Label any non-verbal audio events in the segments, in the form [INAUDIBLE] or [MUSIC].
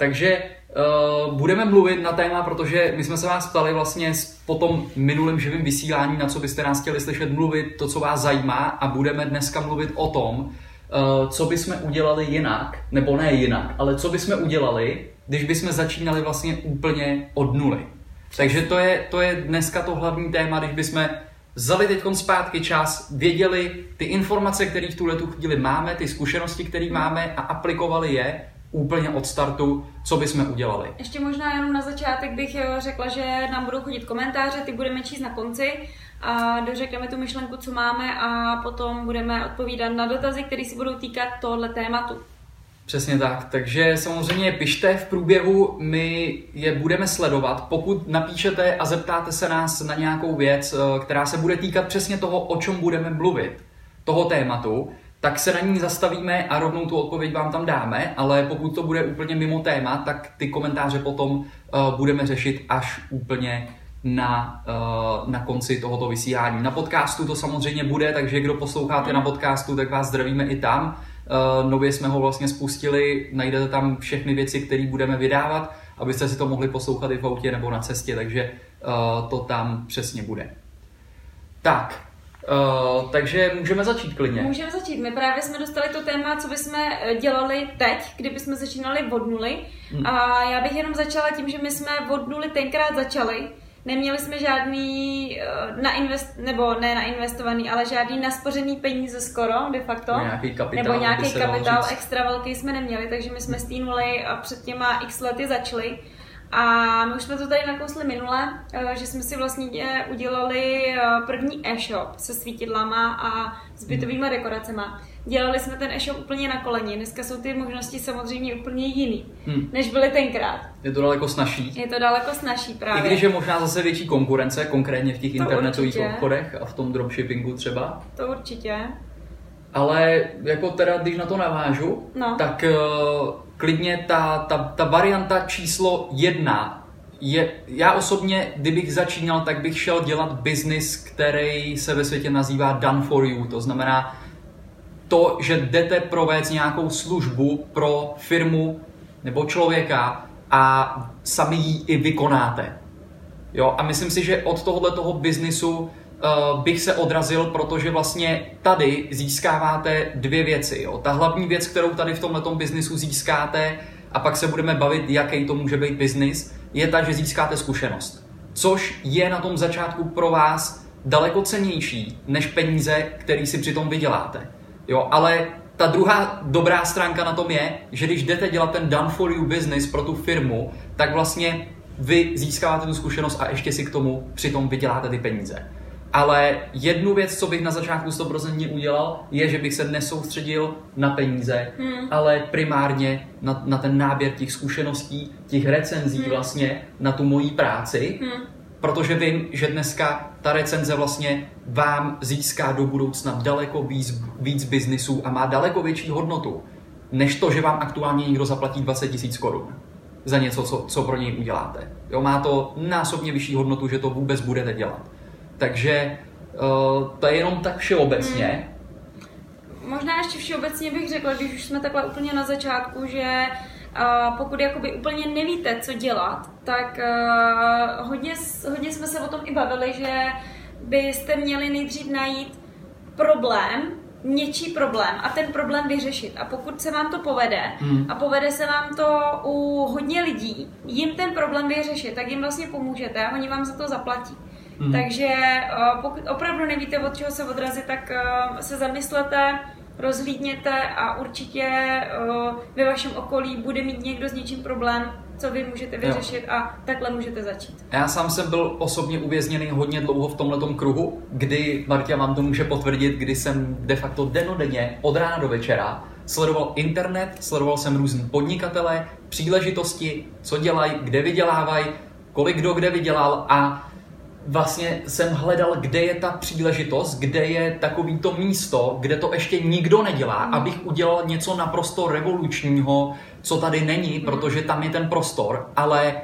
takže uh, budeme mluvit na téma, protože my jsme se vás ptali vlastně po tom minulém živém vysílání, na co byste nás chtěli slyšet mluvit, to, co vás zajímá a budeme dneska mluvit o tom, uh, co bychom udělali jinak, nebo ne jinak, ale co bychom udělali, když bychom začínali vlastně úplně od nuly. Takže to je, to je dneska to hlavní téma, když bychom vzali teď zpátky čas, věděli ty informace, které v tuhle tu chvíli máme, ty zkušenosti, které máme a aplikovali je úplně od startu, co bychom udělali. Ještě možná jenom na začátek bych eh, řekla, že nám budou chodit komentáře, ty budeme číst na konci a dořekneme tu myšlenku, co máme a potom budeme odpovídat na dotazy, které si budou týkat tohle tématu. Přesně tak, takže samozřejmě pište v průběhu, my je budeme sledovat. Pokud napíšete a zeptáte se nás na nějakou věc, eh, která se bude týkat přesně toho, o čem budeme mluvit, toho tématu, tak se na ní zastavíme a rovnou tu odpověď vám tam dáme, ale pokud to bude úplně mimo téma, tak ty komentáře potom uh, budeme řešit až úplně na, uh, na konci tohoto vysílání. Na podcastu to samozřejmě bude, takže kdo posloucháte na podcastu, tak vás zdravíme i tam. Uh, nově jsme ho vlastně spustili, najdete tam všechny věci, které budeme vydávat, abyste si to mohli poslouchat i v autě nebo na cestě, takže uh, to tam přesně bude. Tak, Uh, takže můžeme začít klidně. Můžeme začít. My právě jsme dostali to téma, co bychom eh, dělali teď, kdyby jsme začínali od nuly. Hmm. A já bych jenom začala tím, že my jsme od nuly tenkrát začali. Neměli jsme žádný uh, na invest, nebo ne na investovaný, ale žádný naspořený peníze skoro, de facto. Nebo nějaký kapitál. Nebo nějaký kapitál extra velký jsme neměli, takže my jsme z té nuly a před těma x lety začali. A my už jsme to tady nakousli minule, eh, že jsme si vlastně udělali eh, první e-shop se svítidlama a zbytovými dekoracema. Dělali jsme ten e-shop úplně na koleni. Dneska jsou ty možnosti samozřejmě úplně jiný, hmm. než byly tenkrát. Je to daleko snažší. Je to daleko snažší právě. I když je možná zase větší konkurence, konkrétně v těch to internetových určitě. obchodech a v tom dropshippingu třeba. To určitě. Ale jako teda, když na to navážu, no. tak uh, klidně ta, ta, ta varianta číslo jedna je, já osobně, kdybych začínal, tak bych šel dělat biznis, který se ve světě nazývá done for you. To znamená to, že jdete provést nějakou službu pro firmu nebo člověka a sami ji i vykonáte. Jo, a myslím si, že od tohohle toho biznisu bych se odrazil, protože vlastně tady získáváte dvě věci. Jo. Ta hlavní věc, kterou tady v tomhle biznisu získáte, a pak se budeme bavit, jaký to může být biznis, je ta, že získáte zkušenost. Což je na tom začátku pro vás daleko cenější než peníze, které si přitom vyděláte. Jo, ale ta druhá dobrá stránka na tom je, že když jdete dělat ten done for you business pro tu firmu, tak vlastně vy získáváte tu zkušenost a ještě si k tomu přitom vyděláte ty peníze. Ale jednu věc, co bych na začátku 100% udělal, je, že bych se nesoustředil na peníze, hmm. ale primárně na, na ten náběr těch zkušeností, těch recenzí hmm. vlastně, na tu moji práci, hmm. protože vím, že dneska ta recenze vlastně vám získá do budoucna daleko víc, víc biznisů a má daleko větší hodnotu, než to, že vám aktuálně někdo zaplatí 20 tisíc korun za něco, co, co pro něj uděláte. Jo, má to násobně vyšší hodnotu, že to vůbec budete dělat. Takže uh, to je jenom tak všeobecně. Hmm. Možná ještě všeobecně bych řekla, když už jsme takhle úplně na začátku, že uh, pokud jakoby úplně nevíte, co dělat, tak uh, hodně, hodně jsme se o tom i bavili, že byste měli nejdřív najít problém, něčí problém a ten problém vyřešit. A pokud se vám to povede hmm. a povede se vám to u hodně lidí, jim ten problém vyřešit, tak jim vlastně pomůžete a oni vám za to zaplatí. Mm. Takže eh, pokud opravdu nevíte, od čeho se odrazit, tak eh, se zamyslete, rozhlídněte a určitě eh, ve vašem okolí bude mít někdo s něčím problém, co vy můžete vyřešit jo. a takhle můžete začít. Já sám jsem byl osobně uvězněný hodně dlouho v tomhle kruhu, kdy Martia vám to může potvrdit, kdy jsem de facto denodenně od rána do večera sledoval internet, sledoval jsem různý podnikatele, příležitosti, co dělají, kde vydělávají, kolik kdo kde vydělal a vlastně jsem hledal, kde je ta příležitost, kde je takový to místo, kde to ještě nikdo nedělá, mm. abych udělal něco naprosto revolučního, co tady není, mm. protože tam je ten prostor, ale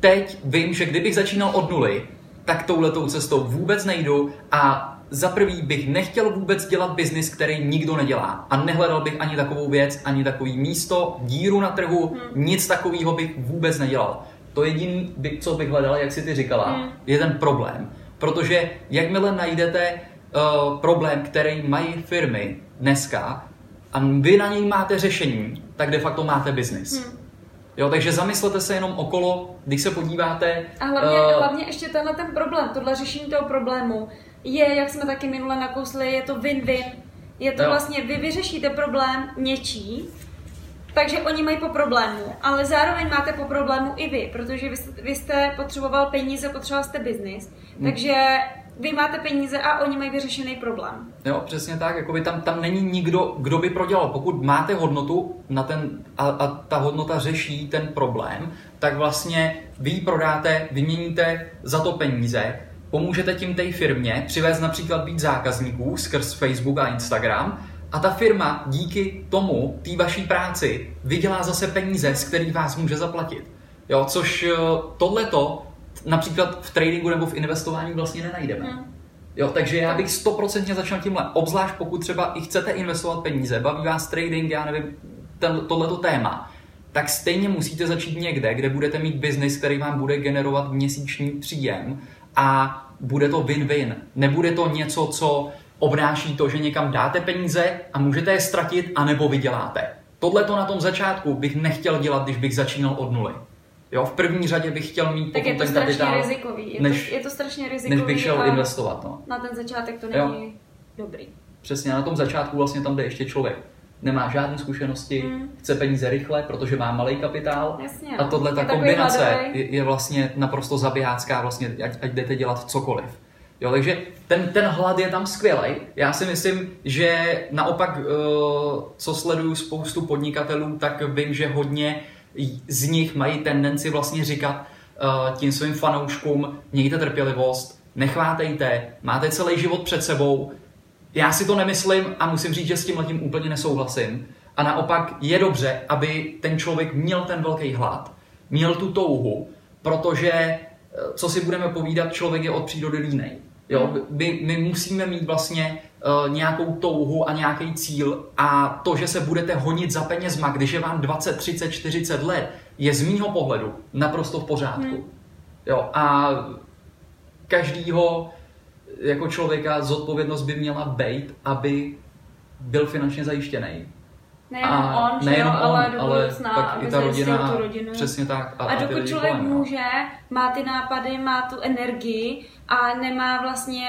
teď vím, že kdybych začínal od nuly, tak touhletou cestou vůbec nejdu a za prvý bych nechtěl vůbec dělat biznis, který nikdo nedělá. A nehledal bych ani takovou věc, ani takový místo, díru na trhu, hmm. nic takového bych vůbec nedělal. To jediné, co bych hledal, jak si ty říkala, hmm. je ten problém. Protože jakmile najdete uh, problém, který mají firmy dneska, a vy na něj máte řešení, tak de facto máte biznis. Hmm. Jo, takže zamyslete se jenom okolo, když se podíváte. A hlavně, uh, hlavně ještě tenhle ten problém, tohle řešení toho problému je, jak jsme taky minule nakousli, je to win-win. Je to jo. vlastně, vy vyřešíte problém něčí, takže oni mají po problému, ale zároveň máte po problému i vy, protože vy jste, vy jste potřeboval peníze, potřeboval jste biznis, hmm. takže vy máte peníze a oni mají vyřešený problém. Jo, přesně tak, jakoby tam, tam není nikdo, kdo by prodělal. Pokud máte hodnotu na ten, a, a ta hodnota řeší ten problém, tak vlastně vy ji prodáte, vyměníte za to peníze, pomůžete tím té firmě přivést například být zákazníků skrz Facebook a Instagram a ta firma díky tomu, té vaší práci, vydělá zase peníze, z kterých vás může zaplatit. Jo, což eh, tohleto například v tradingu nebo v investování vlastně nenajdeme. Hmm. Jo, takže já bych stoprocentně začal tímhle, obzvlášť pokud třeba i chcete investovat peníze, baví vás trading, já nevím, ten, tohleto téma, tak stejně musíte začít někde, kde budete mít biznis, který vám bude generovat měsíční příjem a bude to win-win. Nebude to něco, co obnáší to, že někam dáte peníze a můžete je ztratit, anebo vyděláte. Tohle to na tom začátku bych nechtěl dělat, když bych začínal od nuly. Jo, v první řadě bych chtěl mít tak je to ten kapitál, rizikový. Je, než, to, je to strašně rizikový. Než bych šel investovat. No. Na ten začátek to není jo. dobrý. Přesně, na tom začátku vlastně tam jde ještě člověk. Nemá žádné zkušenosti, hmm. chce peníze rychle, protože má malý kapitál. Jasně, a tohle ta kombinace je, je, vlastně naprosto zabijácká, vlastně, ať, ať jdete dělat cokoliv. Jo, takže ten, ten hlad je tam skvělý. Já si myslím, že naopak, eh, co sleduju spoustu podnikatelů, tak vím, že hodně z nich mají tendenci vlastně říkat uh, tím svým fanouškům, mějte trpělivost, nechvátejte, máte celý život před sebou. Já si to nemyslím a musím říct, že s tím letím úplně nesouhlasím. A naopak je dobře, aby ten člověk měl ten velký hlad, měl tu touhu, protože, eh, co si budeme povídat, člověk je od přírody línej. Jo, my, my musíme mít vlastně uh, nějakou touhu a nějaký cíl a to, že se budete honit za penězma, když je vám 20, 30, 40 let, je z mýho pohledu naprosto v pořádku. Hmm. Jo, a každýho jako člověka zodpovědnost by měla být, aby byl finančně zajištěný. Nejenom a on, nejenom jo, on, ale do budoucna, ale i ta rodina, tu rodinu. Přesně tak. A, a dokud člověk kolem, no. může, má ty nápady, má tu energii a nemá vlastně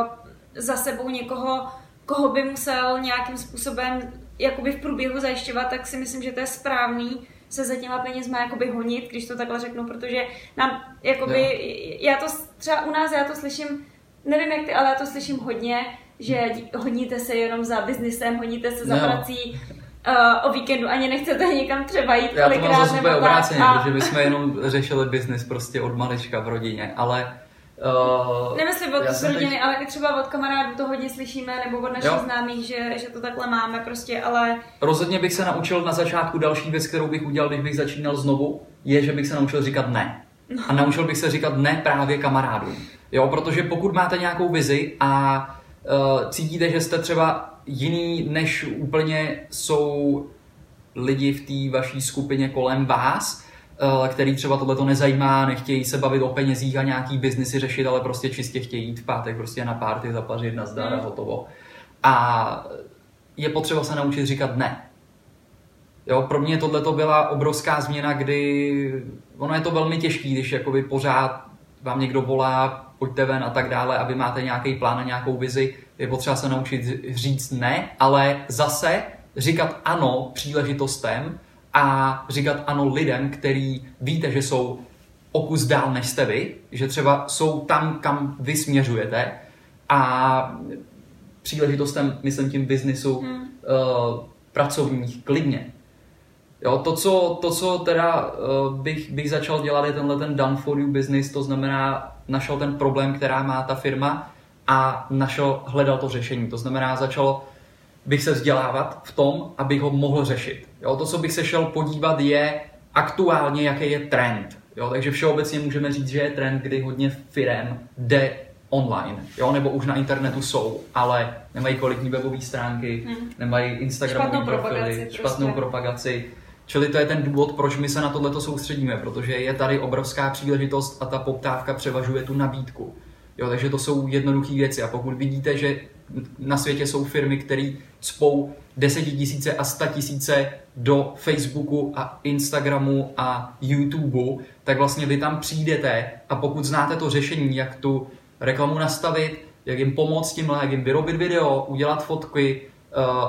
uh, za sebou někoho, koho by musel nějakým způsobem jakoby v průběhu zajišťovat, tak si myslím, že to je správný se za těma penězma jakoby honit, když to takhle řeknu, protože nám, jakoby, jo. já to třeba u nás, já to slyším, nevím jak ty, ale já to slyším hodně, že honíte se jenom za biznisem, honíte se za no. prací, uh, o víkendu ani nechcete někam třeba jít Já to mám zase obráceně, a... protože bychom jenom řešili biznis prostě od malička v rodině, ale Uh, Nemyslím od rodiny, teď... ale i třeba od kamarádů to hodně slyšíme, nebo od našich jo. známých, že, že to takhle máme prostě, ale... Rozhodně bych se naučil na začátku další věc, kterou bych udělal, když bych začínal znovu, je, že bych se naučil říkat ne. No. A naučil bych se říkat ne právě kamarádům. Jo, protože pokud máte nějakou vizi a cítíte, že jste třeba jiný, než úplně jsou lidi v té vaší skupině kolem vás, eh, který třeba tohle to nezajímá, nechtějí se bavit o penězích a nějaký biznisy řešit, ale prostě čistě chtějí jít v pátek prostě na párty, zapařit, nazdar a hmm. hotovo. A je potřeba se naučit říkat ne. Jo, pro mě tohle to byla obrovská změna, kdy ono je to velmi těžké, když jakoby pořád vám někdo volá, pojďte ven a tak dále a vy máte nějaký plán a nějakou vizi, je potřeba se naučit říct ne, ale zase říkat ano příležitostem a říkat ano lidem, který víte, že jsou o kus dál než jste vy, že třeba jsou tam, kam vy směřujete a příležitostem, myslím tím biznisu, hmm. uh, pracovních, klidně. Jo, to, co, to, co teda uh, bych, bych začal dělat, je tenhle ten done for you business, to znamená, našel ten problém, která má ta firma a našel, hledal to řešení. To znamená, začal bych se vzdělávat v tom, abych ho mohl řešit. Jo, to, co bych se šel podívat, je aktuálně, jaký je trend. Jo, takže všeobecně můžeme říct, že je trend, kdy hodně firem jde online, jo, nebo už na internetu jsou, ale nemají kvalitní webové stránky, hmm. nemají Instagramové profily, propagaci, špatnou prostě. propagaci. Čili to je ten důvod, proč my se na tohleto soustředíme, protože je tady obrovská příležitost a ta poptávka převažuje tu nabídku. Jo, takže to jsou jednoduché věci. A pokud vidíte, že na světě jsou firmy, které spou desetitisíce a sta tisíce do Facebooku a Instagramu a YouTubeu, tak vlastně vy tam přijdete a pokud znáte to řešení, jak tu reklamu nastavit, jak jim pomoct tímhle, jak jim vyrobit video, udělat fotky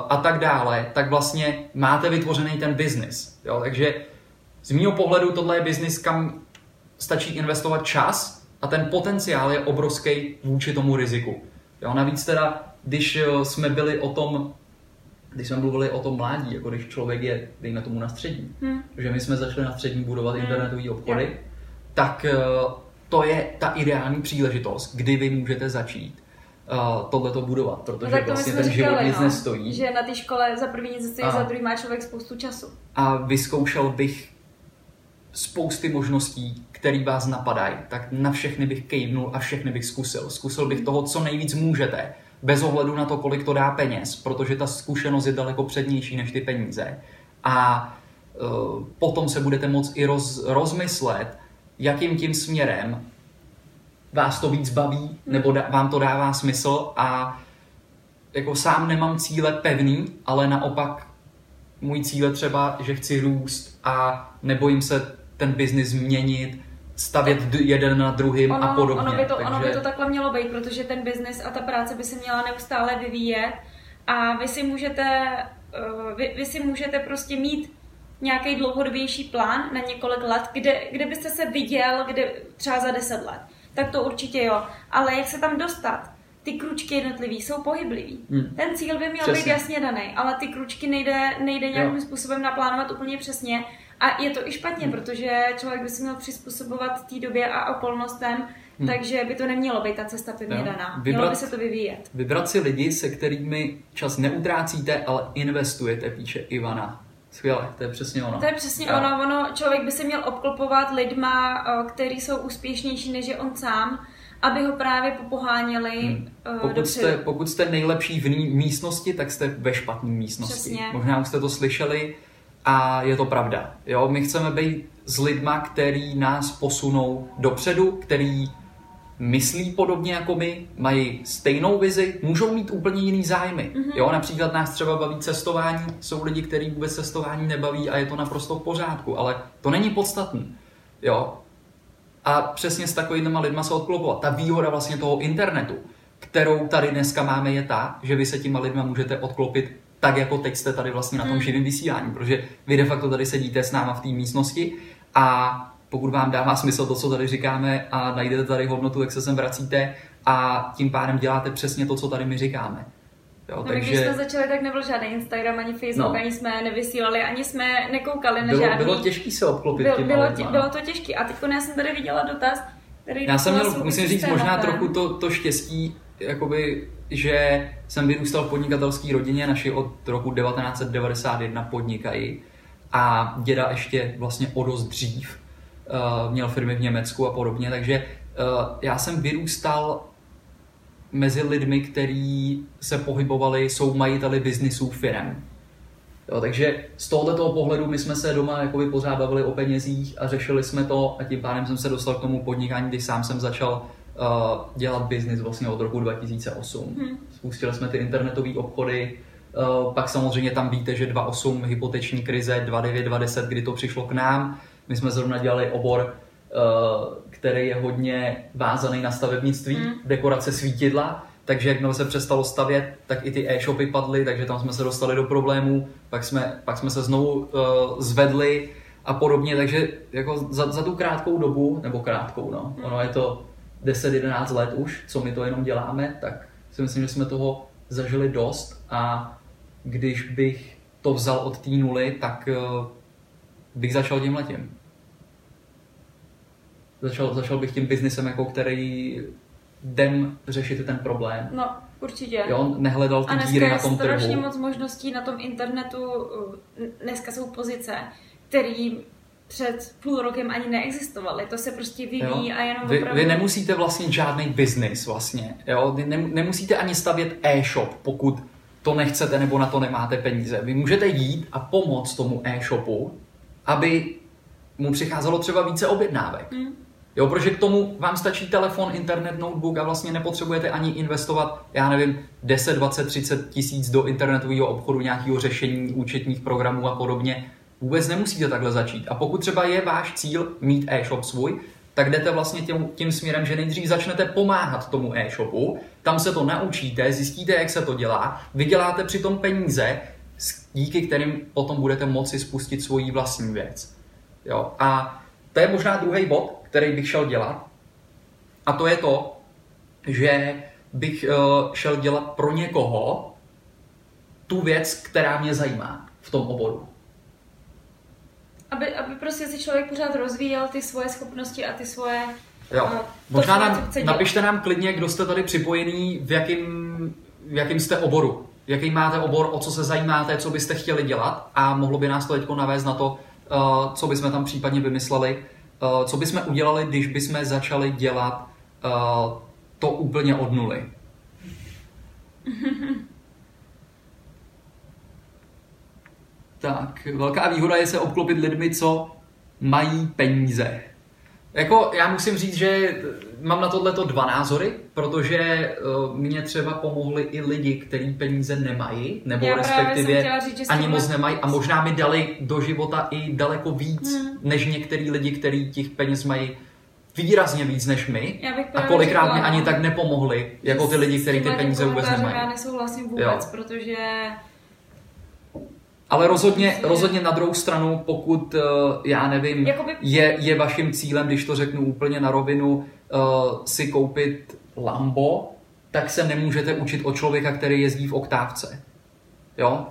a tak dále, tak vlastně máte vytvořený ten biznis. Takže z mého pohledu tohle je biznis, kam stačí investovat čas a ten potenciál je obrovský vůči tomu riziku. Jo, navíc teda, když eh, jsme byli o tom, když jsme mluvili o tom mládí, jako když člověk je, dejme tomu na střední, hmm. že my jsme začali na střední budovat hmm. internetové obchody, tak eh, to je ta ideální příležitost, kdy vy můžete začít uh, tohle to budovat, protože no vlastně ten život nic no, nestojí. Že na té škole za první nic stojí, a, za druhý má člověk spoustu času. A vyzkoušel bych spousty možností, které vás napadají, tak na všechny bych kejvnul a všechny bych zkusil. Zkusil bych toho, co nejvíc můžete, bez ohledu na to, kolik to dá peněz, protože ta zkušenost je daleko přednější než ty peníze. A uh, potom se budete moct i roz, rozmyslet, jakým tím směrem vás to víc baví, nebo da, vám to dává smysl a jako sám nemám cíle pevný, ale naopak můj cíle třeba, že chci růst a nebojím se ten biznis změnit, stavět jeden na druhým ono, a podobně. Ono by, to, Takže... ono by to takhle mělo být, protože ten biznis a ta práce by se měla neustále vyvíjet a vy si můžete, eh, vy, vy si můžete prostě mít nějaký dlouhodobější plán na několik let, kde, kde byste se viděl kde, třeba za deset let. Tak to určitě jo. Ale jak se tam dostat? Ty kručky jednotlivý jsou pohyblivý. Hmm. Ten cíl by měl přesně. být jasně daný, ale ty kručky nejde, nejde nějakým jo. způsobem naplánovat úplně přesně. A je to i špatně, hmm. protože člověk by si měl přizpůsobovat té době a okolnostem, Hmm. Takže by to nemělo být ta cesta pevně daná. Vybrat, Mělo by se to vyvíjet. Vybrat si lidi, se kterými čas neutrácíte, ale investujete, píše Ivana. Skvěle, to je přesně ono. To je přesně Já. ono, ono. Člověk by se měl obklopovat lidma, kteří jsou úspěšnější než je on sám, aby ho právě popoháněli hmm. pokud jste, pokud jste nejlepší v místnosti, tak jste ve špatné místnosti. Přesně. Možná už jste to slyšeli a je to pravda. Jo? My chceme být s lidma, který nás posunou dopředu, který myslí podobně jako my, mají stejnou vizi, můžou mít úplně jiný zájmy. Mm-hmm. Jo, například nás třeba baví cestování, jsou lidi, kteří vůbec cestování nebaví a je to naprosto v pořádku, ale to není podstatné. Jo. A přesně s takovými lidma se odklopovat. Ta výhoda vlastně toho internetu, kterou tady dneska máme, je ta, že vy se těma lidma můžete odklopit tak, jako teď jste tady vlastně na tom mm. živém vysílání, protože vy de facto tady sedíte s náma v té místnosti a pokud vám dává smysl to, co tady říkáme a najdete tady hodnotu, jak se sem vracíte a tím pádem děláte přesně to, co tady my říkáme. Jo, no, takže... Když jsme začali, tak nebyl žádný Instagram, ani Facebook, no. ani jsme nevysílali, ani jsme nekoukali na bylo, žádný. Bylo těžké se obklopit Byl, bylo, tě, bylo to těžké. A teď já jsem tady viděla dotaz, který Já jsem měl, musím říct, možná trochu to, to štěstí, jakoby, že jsem vyrůstal v podnikatelské rodině, naši od roku 1991 podnikají a děda ještě vlastně o dost dřív měl firmy v Německu a podobně, takže uh, já jsem vyrůstal mezi lidmi, kteří se pohybovali, jsou majiteli biznisů firm. Jo, takže z tohoto pohledu my jsme se doma jakoby pořád bavili o penězích a řešili jsme to a tím pádem jsem se dostal k tomu podnikání, když sám jsem začal uh, dělat biznis vlastně od roku 2008. Hmm. Spustili jsme ty internetové obchody, uh, pak samozřejmě tam víte, že 2008 hypoteční krize, 2009, 2010, kdy to přišlo k nám, my jsme zrovna dělali obor, eh, který je hodně vázaný na stavebnictví, mm. dekorace svítidla, takže jakmile se přestalo stavět, tak i ty e-shopy padly, takže tam jsme se dostali do problémů, pak jsme, pak jsme se znovu uh, zvedli a podobně, takže jako za, za tu krátkou dobu, nebo krátkou, no, mm. ono je to 10-11 let už, co my to jenom děláme, tak si myslím, že jsme toho zažili dost a když bych to vzal od té nuly, tak uh, bych začal tím letím začal, začal bych tím biznisem, jako který jdem řešit ten problém. No, určitě. Jo, nehledal ty díry na tom trhu. A strašně moc možností na tom internetu. Dneska jsou pozice, který před půl rokem ani neexistovaly. To se prostě vyvíjí jo. a jenom vy, opravdu... Vy nemusíte vlastně žádný biznis vlastně. Jo? Vy nemusíte ani stavět e-shop, pokud to nechcete nebo na to nemáte peníze. Vy můžete jít a pomoct tomu e-shopu, aby mu přicházelo třeba více objednávek. Hmm. Jo, protože k tomu vám stačí telefon, internet, notebook a vlastně nepotřebujete ani investovat, já nevím, 10, 20, 30 tisíc do internetového obchodu, nějakého řešení účetních programů a podobně. Vůbec nemusíte takhle začít. A pokud třeba je váš cíl mít e-shop svůj, tak jdete vlastně tím, tím směrem, že nejdřív začnete pomáhat tomu e-shopu, tam se to naučíte, zjistíte, jak se to dělá, vyděláte přitom peníze, díky kterým potom budete moci spustit svoji vlastní věc. Jo? A to je možná druhý bod, který bych šel dělat. A to je to, že bych uh, šel dělat pro někoho tu věc, která mě zajímá v tom oboru. Aby, aby prostě si člověk pořád rozvíjel ty svoje schopnosti a ty svoje... Jo. Uh, Možná nám, napište nám klidně, kdo jste tady připojený, v jakým, v jakým jste oboru. Jaký máte obor, o co se zajímáte, co byste chtěli dělat a mohlo by nás to teď navést na to, uh, co bychom tam případně vymysleli co bychom udělali, když bychom začali dělat uh, to úplně od nuly? [LAUGHS] tak, velká výhoda je se obklopit lidmi, co mají peníze. Jako já musím říct, že mám na tohleto dva názory, protože uh, mě třeba pomohli i lidi, kteří peníze nemají, nebo já respektive říct, ani moc nemají a možná mi dali do života i daleko víc, hmm. než některý lidi, kteří těch peněz mají výrazně víc než my a kolikrát mi ani tak nepomohli, jako ty lidi, kteří ty peníze vůbec nemají. Já nesouhlasím vůbec, jo. protože ale rozhodně, rozhodně na druhou stranu, pokud, eh, já nevím, Jakoby... je, je vaším cílem, když to řeknu úplně na rovinu, si koupit Lambo, tak se nemůžete učit od člověka, který jezdí v oktávce. Jo?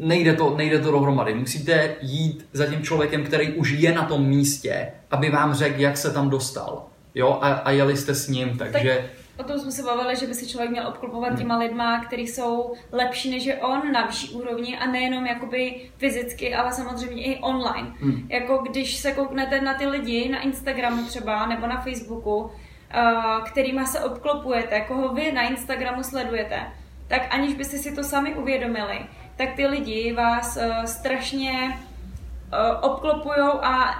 Nejde to, nejde to dohromady. Musíte jít za tím člověkem, který už je na tom místě, aby vám řekl, jak se tam dostal. Jo? A, a jeli jste s ním, takže... Tak o tom jsme se bavili, že by si člověk měl obklopovat těma lidma, kteří jsou lepší než je on na vyšší úrovni a nejenom jakoby fyzicky, ale samozřejmě i online. Hmm. Jako když se kouknete na ty lidi na Instagramu třeba nebo na Facebooku, uh, kterýma se obklopujete, koho vy na Instagramu sledujete, tak aniž byste si to sami uvědomili, tak ty lidi vás uh, strašně uh, obklopují a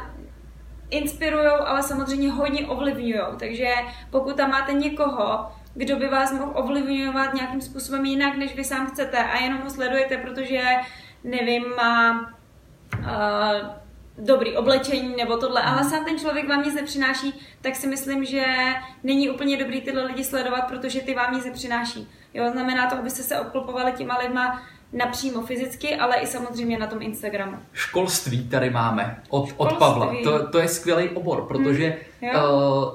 inspirují, ale samozřejmě hodně ovlivňují. Takže pokud tam máte někoho, kdo by vás mohl ovlivňovat nějakým způsobem jinak, než vy sám chcete a jenom ho sledujete, protože, nevím, má uh, dobrý oblečení nebo tohle, ale sám ten člověk vám nic nepřináší, tak si myslím, že není úplně dobrý tyhle lidi sledovat, protože ty vám nic nepřináší. Jo, znamená to, abyste se obklopovali těma lidma, napřímo fyzicky, ale i samozřejmě na tom Instagramu. Školství tady máme od, od Pavla. To, to je skvělý obor, protože hmm. uh,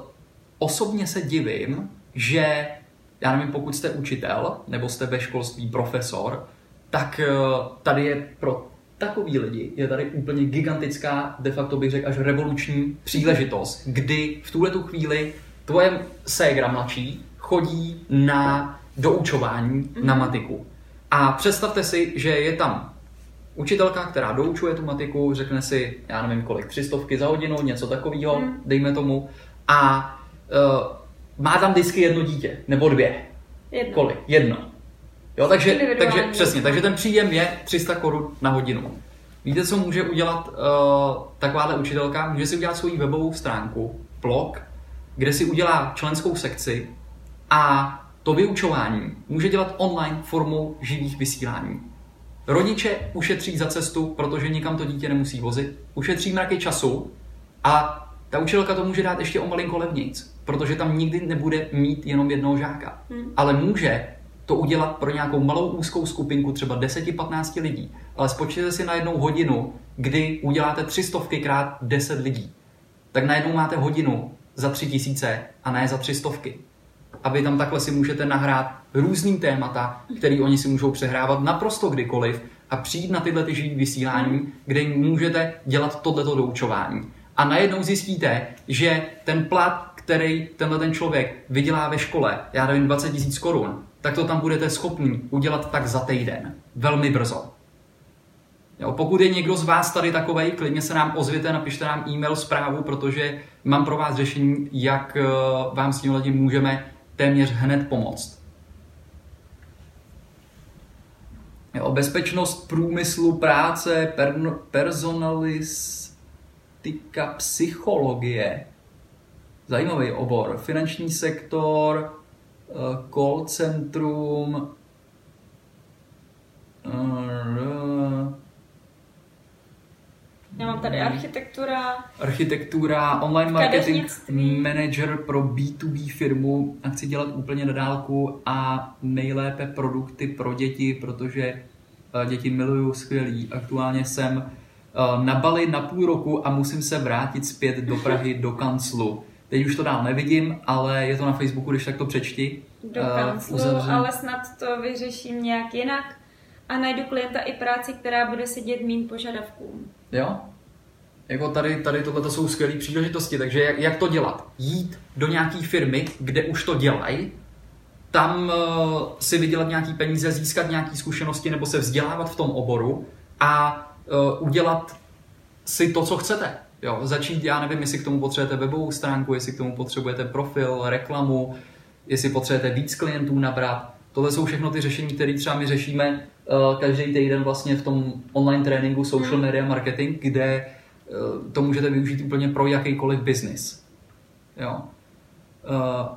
osobně se divím, že já nevím, pokud jste učitel nebo jste ve školství profesor, tak uh, tady je pro takový lidi je tady úplně gigantická, de facto bych řekl až revoluční příležitost, kdy v tuhle tu chvíli tvoje ségra mladší chodí na doučování mm-hmm. na matiku. A představte si, že je tam učitelka, která doučuje tu matiku, řekne si, já nevím kolik, tři stovky za hodinu, něco takového, hmm. dejme tomu, a uh, má tam vždycky jedno dítě, nebo dvě. Jedno. Kolik? Jedno. Jo, takže, takže přesně, takže ten příjem je 300 korun na hodinu. Víte, co může udělat uh, takováhle učitelka? Může si udělat svoji webovou stránku, blog, kde si udělá členskou sekci a to vyučování může dělat online formou živých vysílání. Rodiče ušetří za cestu, protože nikam to dítě nemusí vozit, ušetří mraky času a ta učitelka to může dát ještě o malinko levnějc, protože tam nikdy nebude mít jenom jednoho žáka. Hmm. Ale může to udělat pro nějakou malou úzkou skupinku, třeba 10-15 lidí. Ale spočítejte si na jednou hodinu, kdy uděláte 300 krát 10 lidí. Tak najednou máte hodinu za 3000 a ne za 300 a vy tam takhle si můžete nahrát různý témata, který oni si můžou přehrávat naprosto kdykoliv a přijít na tyhle ty živý vysílání, kde můžete dělat tohleto doučování. A najednou zjistíte, že ten plat, který tenhle ten člověk vydělá ve škole, já nevím, 20 000 korun, tak to tam budete schopni udělat tak za týden. Velmi brzo. Jo, pokud je někdo z vás tady takovej, klidně se nám ozvěte, napište nám e-mail zprávu, protože mám pro vás řešení, jak eh, vám s tím můžeme téměř hned pomoct. Jo, bezpečnost průmyslu, práce, per, personalistika, psychologie. Zajímavý obor. Finanční sektor, eh, call centrum, eh, já mám tady architektura. Architektura, online marketing manager pro B2B firmu a chci dělat úplně na dálku a nejlépe produkty pro děti, protože eh, děti miluju skvělý. Aktuálně jsem eh, na Bali na půl roku a musím se vrátit zpět do Prahy, do kanclu. Teď už to dál nevidím, ale je to na Facebooku, když tak to přečti. Do eh, kanclu, uh, ale snad to vyřeším nějak jinak a najdu klienta i práci, která bude sedět mým požadavkům. Jo? Jako tady, tady tohle jsou skvělé příležitosti, takže jak, jak to dělat? Jít do nějaké firmy, kde už to dělají, tam uh, si vydělat nějaký peníze, získat nějaké zkušenosti nebo se vzdělávat v tom oboru a uh, udělat si to, co chcete. Jo, začít, já nevím, jestli k tomu potřebujete webovou stránku, jestli k tomu potřebujete profil, reklamu, jestli potřebujete víc klientů nabrat. Tohle jsou všechno ty řešení, které třeba my řešíme uh, každý týden vlastně v tom online tréninku social hmm. media marketing, kde uh, to můžete využít úplně pro jakýkoliv biznis. Jo.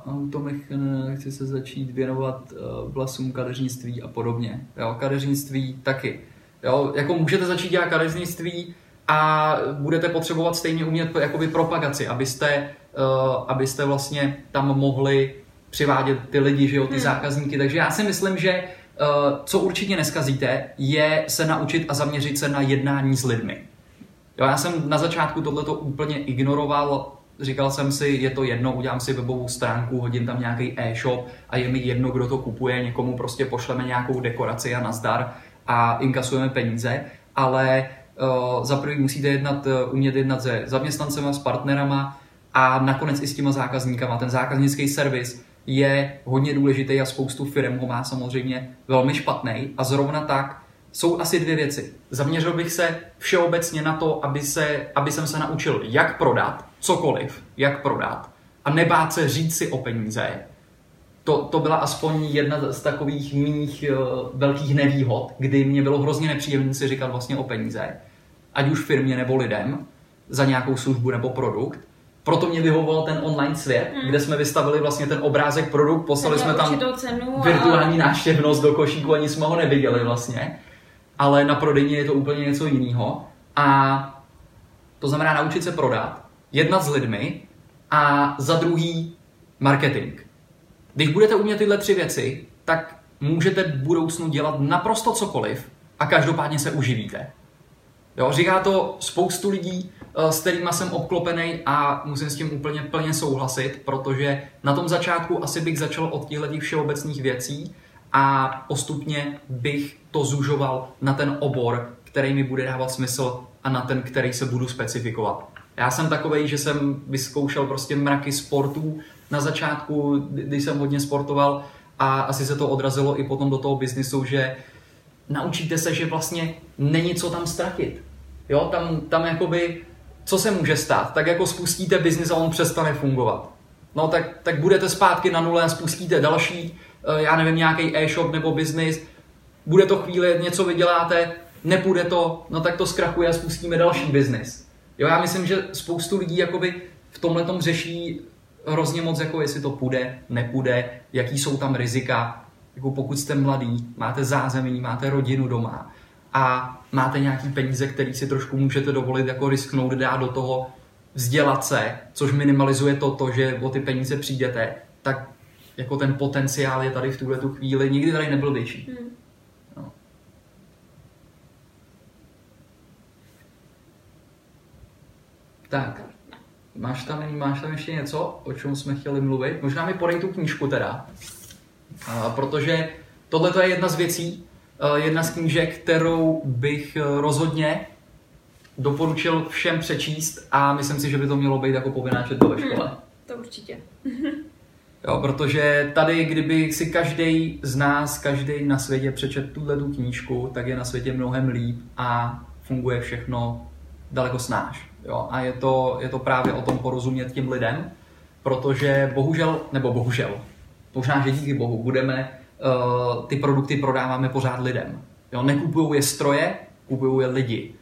Uh, automechan, chci se začít věnovat uh, vlasům kadeřnictví a podobně. Jo, kadeřnictví taky. Jo, jako můžete začít dělat kadeřnictví a budete potřebovat stejně umět jakoby propagaci, abyste, uh, abyste vlastně tam mohli přivádět ty lidi, že jo, ty hmm. zákazníky. Takže já si myslím, že uh, co určitě neskazíte, je se naučit a zaměřit se na jednání s lidmi. Jo, já jsem na začátku tohleto úplně ignoroval, říkal jsem si, je to jedno, udělám si webovou stránku, hodím tam nějaký e-shop a je mi jedno, kdo to kupuje, někomu prostě pošleme nějakou dekoraci a nazdar a inkasujeme peníze, ale uh, za prvý musíte jednat, uh, umět jednat se zaměstnancema, s partnerama a nakonec i s těma zákazníkama. Ten zákaznický servis je hodně důležitý a spoustu firm ho má samozřejmě velmi špatný a zrovna tak jsou asi dvě věci. Zaměřil bych se všeobecně na to, aby, se, aby jsem se naučil, jak prodat cokoliv, jak prodat a nebát se říct si o peníze. To, to byla aspoň jedna z takových mých uh, velkých nevýhod, kdy mě bylo hrozně nepříjemné si říkat vlastně o peníze, ať už firmě nebo lidem, za nějakou službu nebo produkt proto mě vyhovoval ten online svět, hmm. kde jsme vystavili vlastně ten obrázek produkt, poslali jsme tam cenu virtuální a... náštěvnost do košíku, ani jsme ho neviděli vlastně. Ale na prodejně je to úplně něco jiného. A to znamená naučit se prodat, jednat s lidmi a za druhý marketing. Když budete umět tyhle tři věci, tak můžete v budoucnu dělat naprosto cokoliv a každopádně se uživíte. Jo, říká to spoustu lidí, s kterými jsem obklopený a musím s tím úplně plně souhlasit, protože na tom začátku asi bych začal od těchto všeobecných věcí a postupně bych to zužoval na ten obor, který mi bude dávat smysl a na ten, který se budu specifikovat. Já jsem takový, že jsem vyzkoušel prostě mraky sportů na začátku, když jsem hodně sportoval a asi se to odrazilo i potom do toho biznisu, že naučíte se, že vlastně není co tam ztratit. Jo, tam, tam jakoby co se může stát? Tak jako spustíte biznis a on přestane fungovat. No tak, tak budete zpátky na nule a spustíte další, eh, já nevím, nějaký e-shop nebo biznis, bude to chvíli, něco vyděláte, nepůjde to, no tak to zkrachuje a spustíme další biznis. Jo, já myslím, že spoustu lidí jakoby v tomhle tom řeší hrozně moc, jako jestli to půjde, nepůjde, jaký jsou tam rizika. Jako pokud jste mladý, máte zázemí, máte rodinu doma, a máte nějaký peníze, který si trošku můžete dovolit jako risknout, dát do toho vzdělat se, což minimalizuje to, to, že o ty peníze přijdete, tak jako ten potenciál je tady v tuhle tu chvíli, nikdy tady nebyl větší. Hmm. No. Tak, máš tam, máš tam ještě něco, o čem jsme chtěli mluvit? Možná mi podej tu knížku teda, a, protože tohle je jedna z věcí, jedna z knížek, kterou bych eh, rozhodně doporučil všem přečíst a myslím si, že by to mělo být jako povinná četba ve škole. Hmm, to určitě. [LAUGHS] jo, protože tady, kdyby si každý z nás, každý na světě přečet tuhle tu knížku, tak je na světě mnohem líp a funguje všechno daleko snáš. Jo? A je to, je to právě o tom porozumět těm lidem, protože bohužel, nebo bohužel, možná, že díky bohu, budeme uh, ty produkty prodáváme pořád lidem. Jo? Nekupují je stroje, kupují je lidi,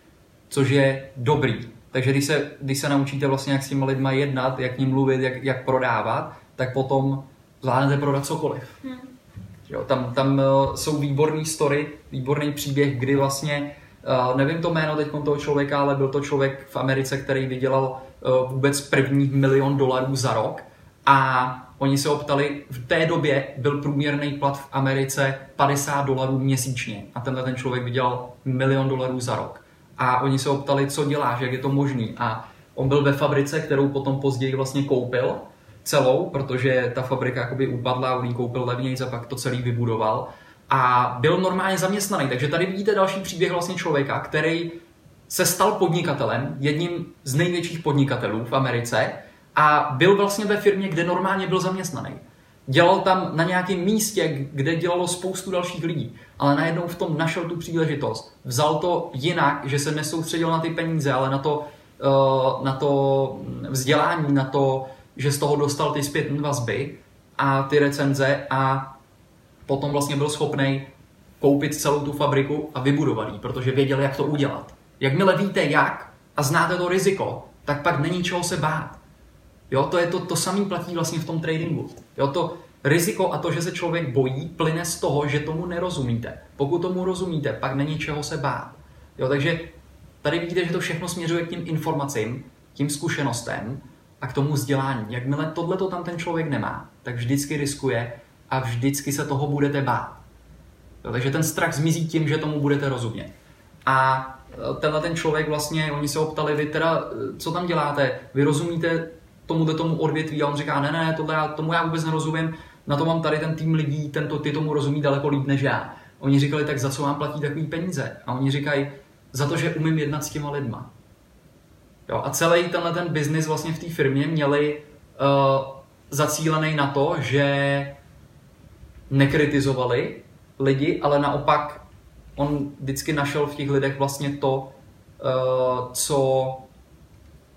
což je dobrý. Takže když se, když se naučíte vlastně, jak s těmi lidmi jednat, jak ním mluvit, jak, jak prodávat, tak potom zvládnete prodat cokoliv. Hmm. Jo, tam, tam uh, jsou výborný story, výborný příběh, kdy vlastně, uh, nevím to jméno teď toho člověka, ale byl to člověk v Americe, který vydělal uh, vůbec první milion dolarů za rok a oni se optali, v té době byl průměrný plat v Americe 50 dolarů měsíčně a tenhle ten člověk vydělal milion dolarů za rok. A oni se optali, co děláš, jak je to možný. A on byl ve fabrice, kterou potom později vlastně koupil celou, protože ta fabrika jakoby upadla, on ji koupil levněji a pak to celý vybudoval. A byl normálně zaměstnaný. Takže tady vidíte další příběh vlastně člověka, který se stal podnikatelem, jedním z největších podnikatelů v Americe a byl vlastně ve firmě, kde normálně byl zaměstnaný. Dělal tam na nějakém místě, kde dělalo spoustu dalších lidí, ale najednou v tom našel tu příležitost. Vzal to jinak, že se nesoustředil na ty peníze, ale na to, eh, na to vzdělání, na to, že z toho dostal ty zpětné vazby a ty recenze a potom vlastně byl schopný koupit celou tu fabriku a vybudovat ji, protože věděl, jak to udělat. Jakmile víte jak a znáte to riziko, tak pak není čeho se bát. Jo, to je to, to samé platí vlastně v tom tradingu. Jo, to riziko a to, že se člověk bojí, plyne z toho, že tomu nerozumíte. Pokud tomu rozumíte, pak není čeho se bát. Jo, takže tady vidíte, že to všechno směřuje k tím informacím, tím zkušenostem a k tomu vzdělání. Jakmile tohle to tam ten člověk nemá, tak vždycky riskuje a vždycky se toho budete bát. Jo, takže ten strach zmizí tím, že tomu budete rozumět. A e, tenhle ten člověk vlastně, oni se optali, vy teda, e, co tam děláte, vy rozumíte tomuto tomu odvětví a on říká, ne, ne, tohle já, tomu já vůbec nerozumím, na to mám tady ten tým lidí, tento, ty tomu rozumí daleko líp než já. Oni říkali, tak za co vám platí takový peníze? A oni říkají, za to, že umím jednat s těma lidma. Jo, a celý tenhle ten biznis vlastně v té firmě měli uh, zacílený na to, že nekritizovali lidi, ale naopak on vždycky našel v těch lidech vlastně to, uh, co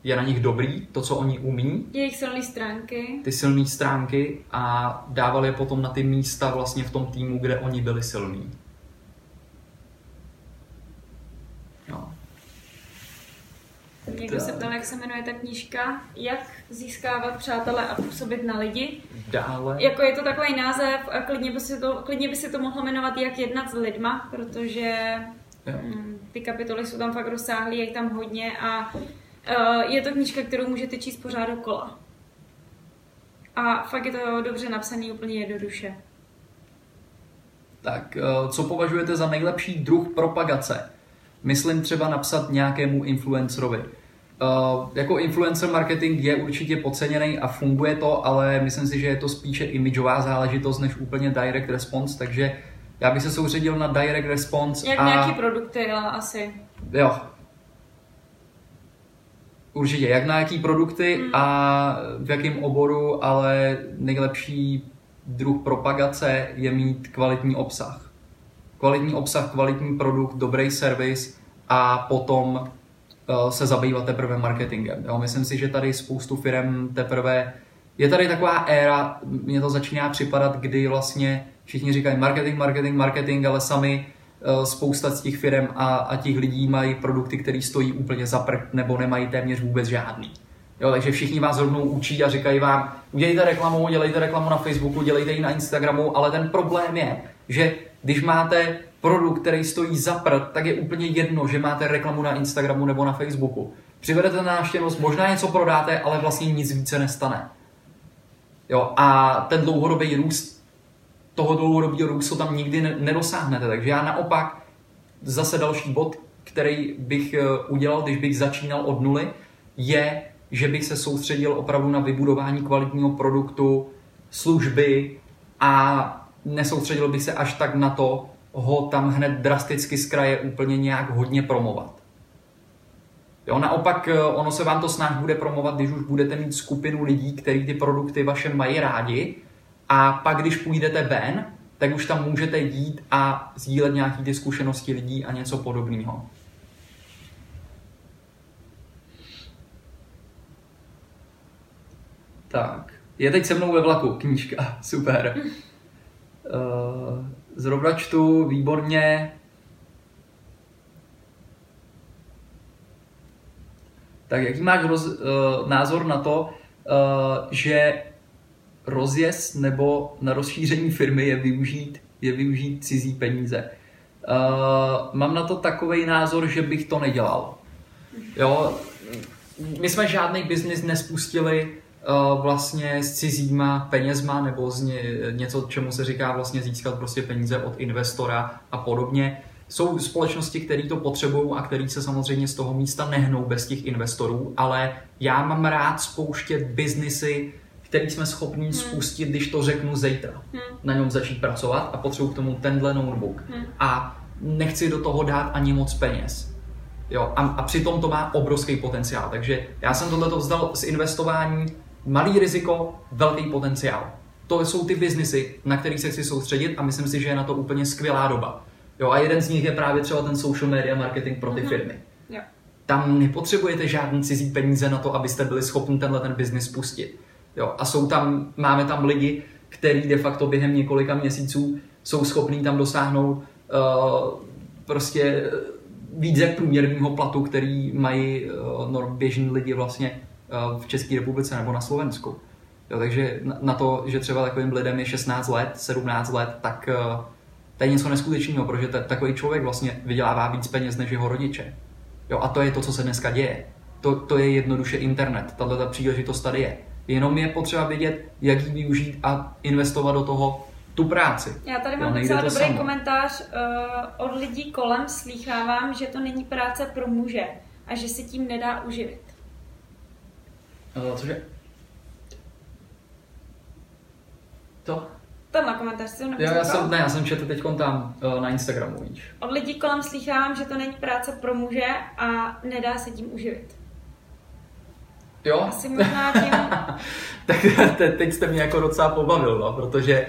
je na nich dobrý, to, co oni umí. Jejich silné stránky. Ty silné stránky a dával je potom na ty místa vlastně v tom týmu, kde oni byli silní. No. Někdo se ptal, jak se jmenuje ta knížka, jak získávat přátele a působit na lidi. Dále. Jako je to takový název a klidně by, si to, klidně by si to mohlo jmenovat jak jednat s lidma, protože jo. Mm, ty kapitoly jsou tam fakt rozsáhlé, je tam hodně a je to knížka, kterou můžete číst pořád dokola. A fakt je to dobře napsaný úplně jednoduše. Tak, uh, co považujete za nejlepší druh propagace? Myslím třeba napsat nějakému influencerovi. Uh, jako influencer marketing je určitě podceněný a funguje to, ale myslím si, že je to spíše imidžová záležitost než úplně direct response, takže já bych se soustředil na direct response. Jak a... nějaký produkty, asi. Jo, Určitě, jak na jaký produkty hmm. a v jakém oboru, ale nejlepší druh propagace je mít kvalitní obsah. Kvalitní obsah, kvalitní produkt, dobrý servis a potom uh, se zabývat teprve marketingem. Jo? Myslím si, že tady spoustu firm teprve... Je tady taková éra, mně to začíná připadat, kdy vlastně všichni říkají marketing, marketing, marketing, ale sami Eh, spousta z těch firm a, a těch lidí mají produkty, které stojí úplně za prd nebo nemají téměř vůbec žádný. Jo, takže všichni vás rovnou učí a říkají vám, udělejte reklamu, dělejte reklamu na Facebooku, dělejte ji na Instagramu, ale ten problém je, že když máte produkt, který stojí za prd, tak je úplně jedno, že máte reklamu na Instagramu nebo na Facebooku. Přivedete návštěvnost, možná něco prodáte, ale vlastně nic více nestane. Jo, a ten dlouhodobý růst toho dlouhodobého růstu tam nikdy nedosáhnete. Takže já naopak zase další bod, který bych eh, udělal, když bych začínal od nuly, je, že bych se soustředil opravdu na vybudování kvalitního produktu, služby a nesoustředil bych se až tak na to, ho tam hned drasticky z kraje úplně nějak hodně promovat. Jo, naopak eh, ono se vám to snad bude promovat, když už budete mít skupinu lidí, kteří ty produkty vaše mají rádi a pak, když půjdete ven, tak už tam můžete jít a sdílet nějaké ty zkušenosti lidí a něco podobného. Tak. Je teď se mnou ve vlaku knížka. [LAUGHS] Super. Eh, zrovna čtu výborně. Tak jaký máš roz, eh, názor na to, eh, že rozjezd nebo na rozšíření firmy je využít, je využít cizí peníze? Uh, mám na to takový názor, že bych to nedělal. Jo, my jsme žádný biznis nespustili uh, vlastně s cizíma penězma nebo z ně, něco, čemu se říká vlastně získat prostě peníze od investora a podobně. Jsou společnosti, které to potřebují a které se samozřejmě z toho místa nehnou bez těch investorů, ale já mám rád spouštět biznisy, který jsme schopni hmm. spustit, když to řeknu zítra. Hmm. Na něm začít pracovat a potřebuji k tomu tenhle notebook. Hmm. A nechci do toho dát ani moc peněz. Jo, a, a přitom to má obrovský potenciál. Takže já jsem tohle vzdal z investování malý riziko, velký potenciál. To jsou ty biznisy, na kterých se chci soustředit a myslím si, že je na to úplně skvělá doba. Jo, a jeden z nich je právě třeba ten social media marketing pro ty mm-hmm. firmy. Jo. Tam nepotřebujete žádný cizí peníze na to, abyste byli schopni tenhle ten biznis spustit. Jo, a jsou tam, máme tam lidi, kteří de facto během několika měsíců jsou schopní tam dosáhnout uh, prostě více průměrného platu, který mají uh, běžní lidi vlastně uh, v České republice nebo na Slovensku. Jo, takže na, na to, že třeba takovým lidem je 16 let, 17 let, tak uh, to je něco neskutečného, protože t- takový člověk vlastně vydělává víc peněz než jeho rodiče. Jo, a to je to, co se dneska děje. To, to je jednoduše internet. Tahle ta příležitost tady je. Jenom je potřeba vědět, jak ji využít a investovat do toho tu práci. Já tady mám docela dobrý samo. komentář uh, od lidí kolem, slýchávám, že to není práce pro muže a že se tím nedá uživit. Uh, cože? To? Tenhle komentář jsem já, já jsem, ne, já jsem četl teď tam uh, na Instagramu, víš. Od lidí kolem slýchávám, že to není práce pro muže a nedá se tím uživit. Jo? Asi možná tím... [LAUGHS] tak te, teď jste mě jako docela pobavil, no, protože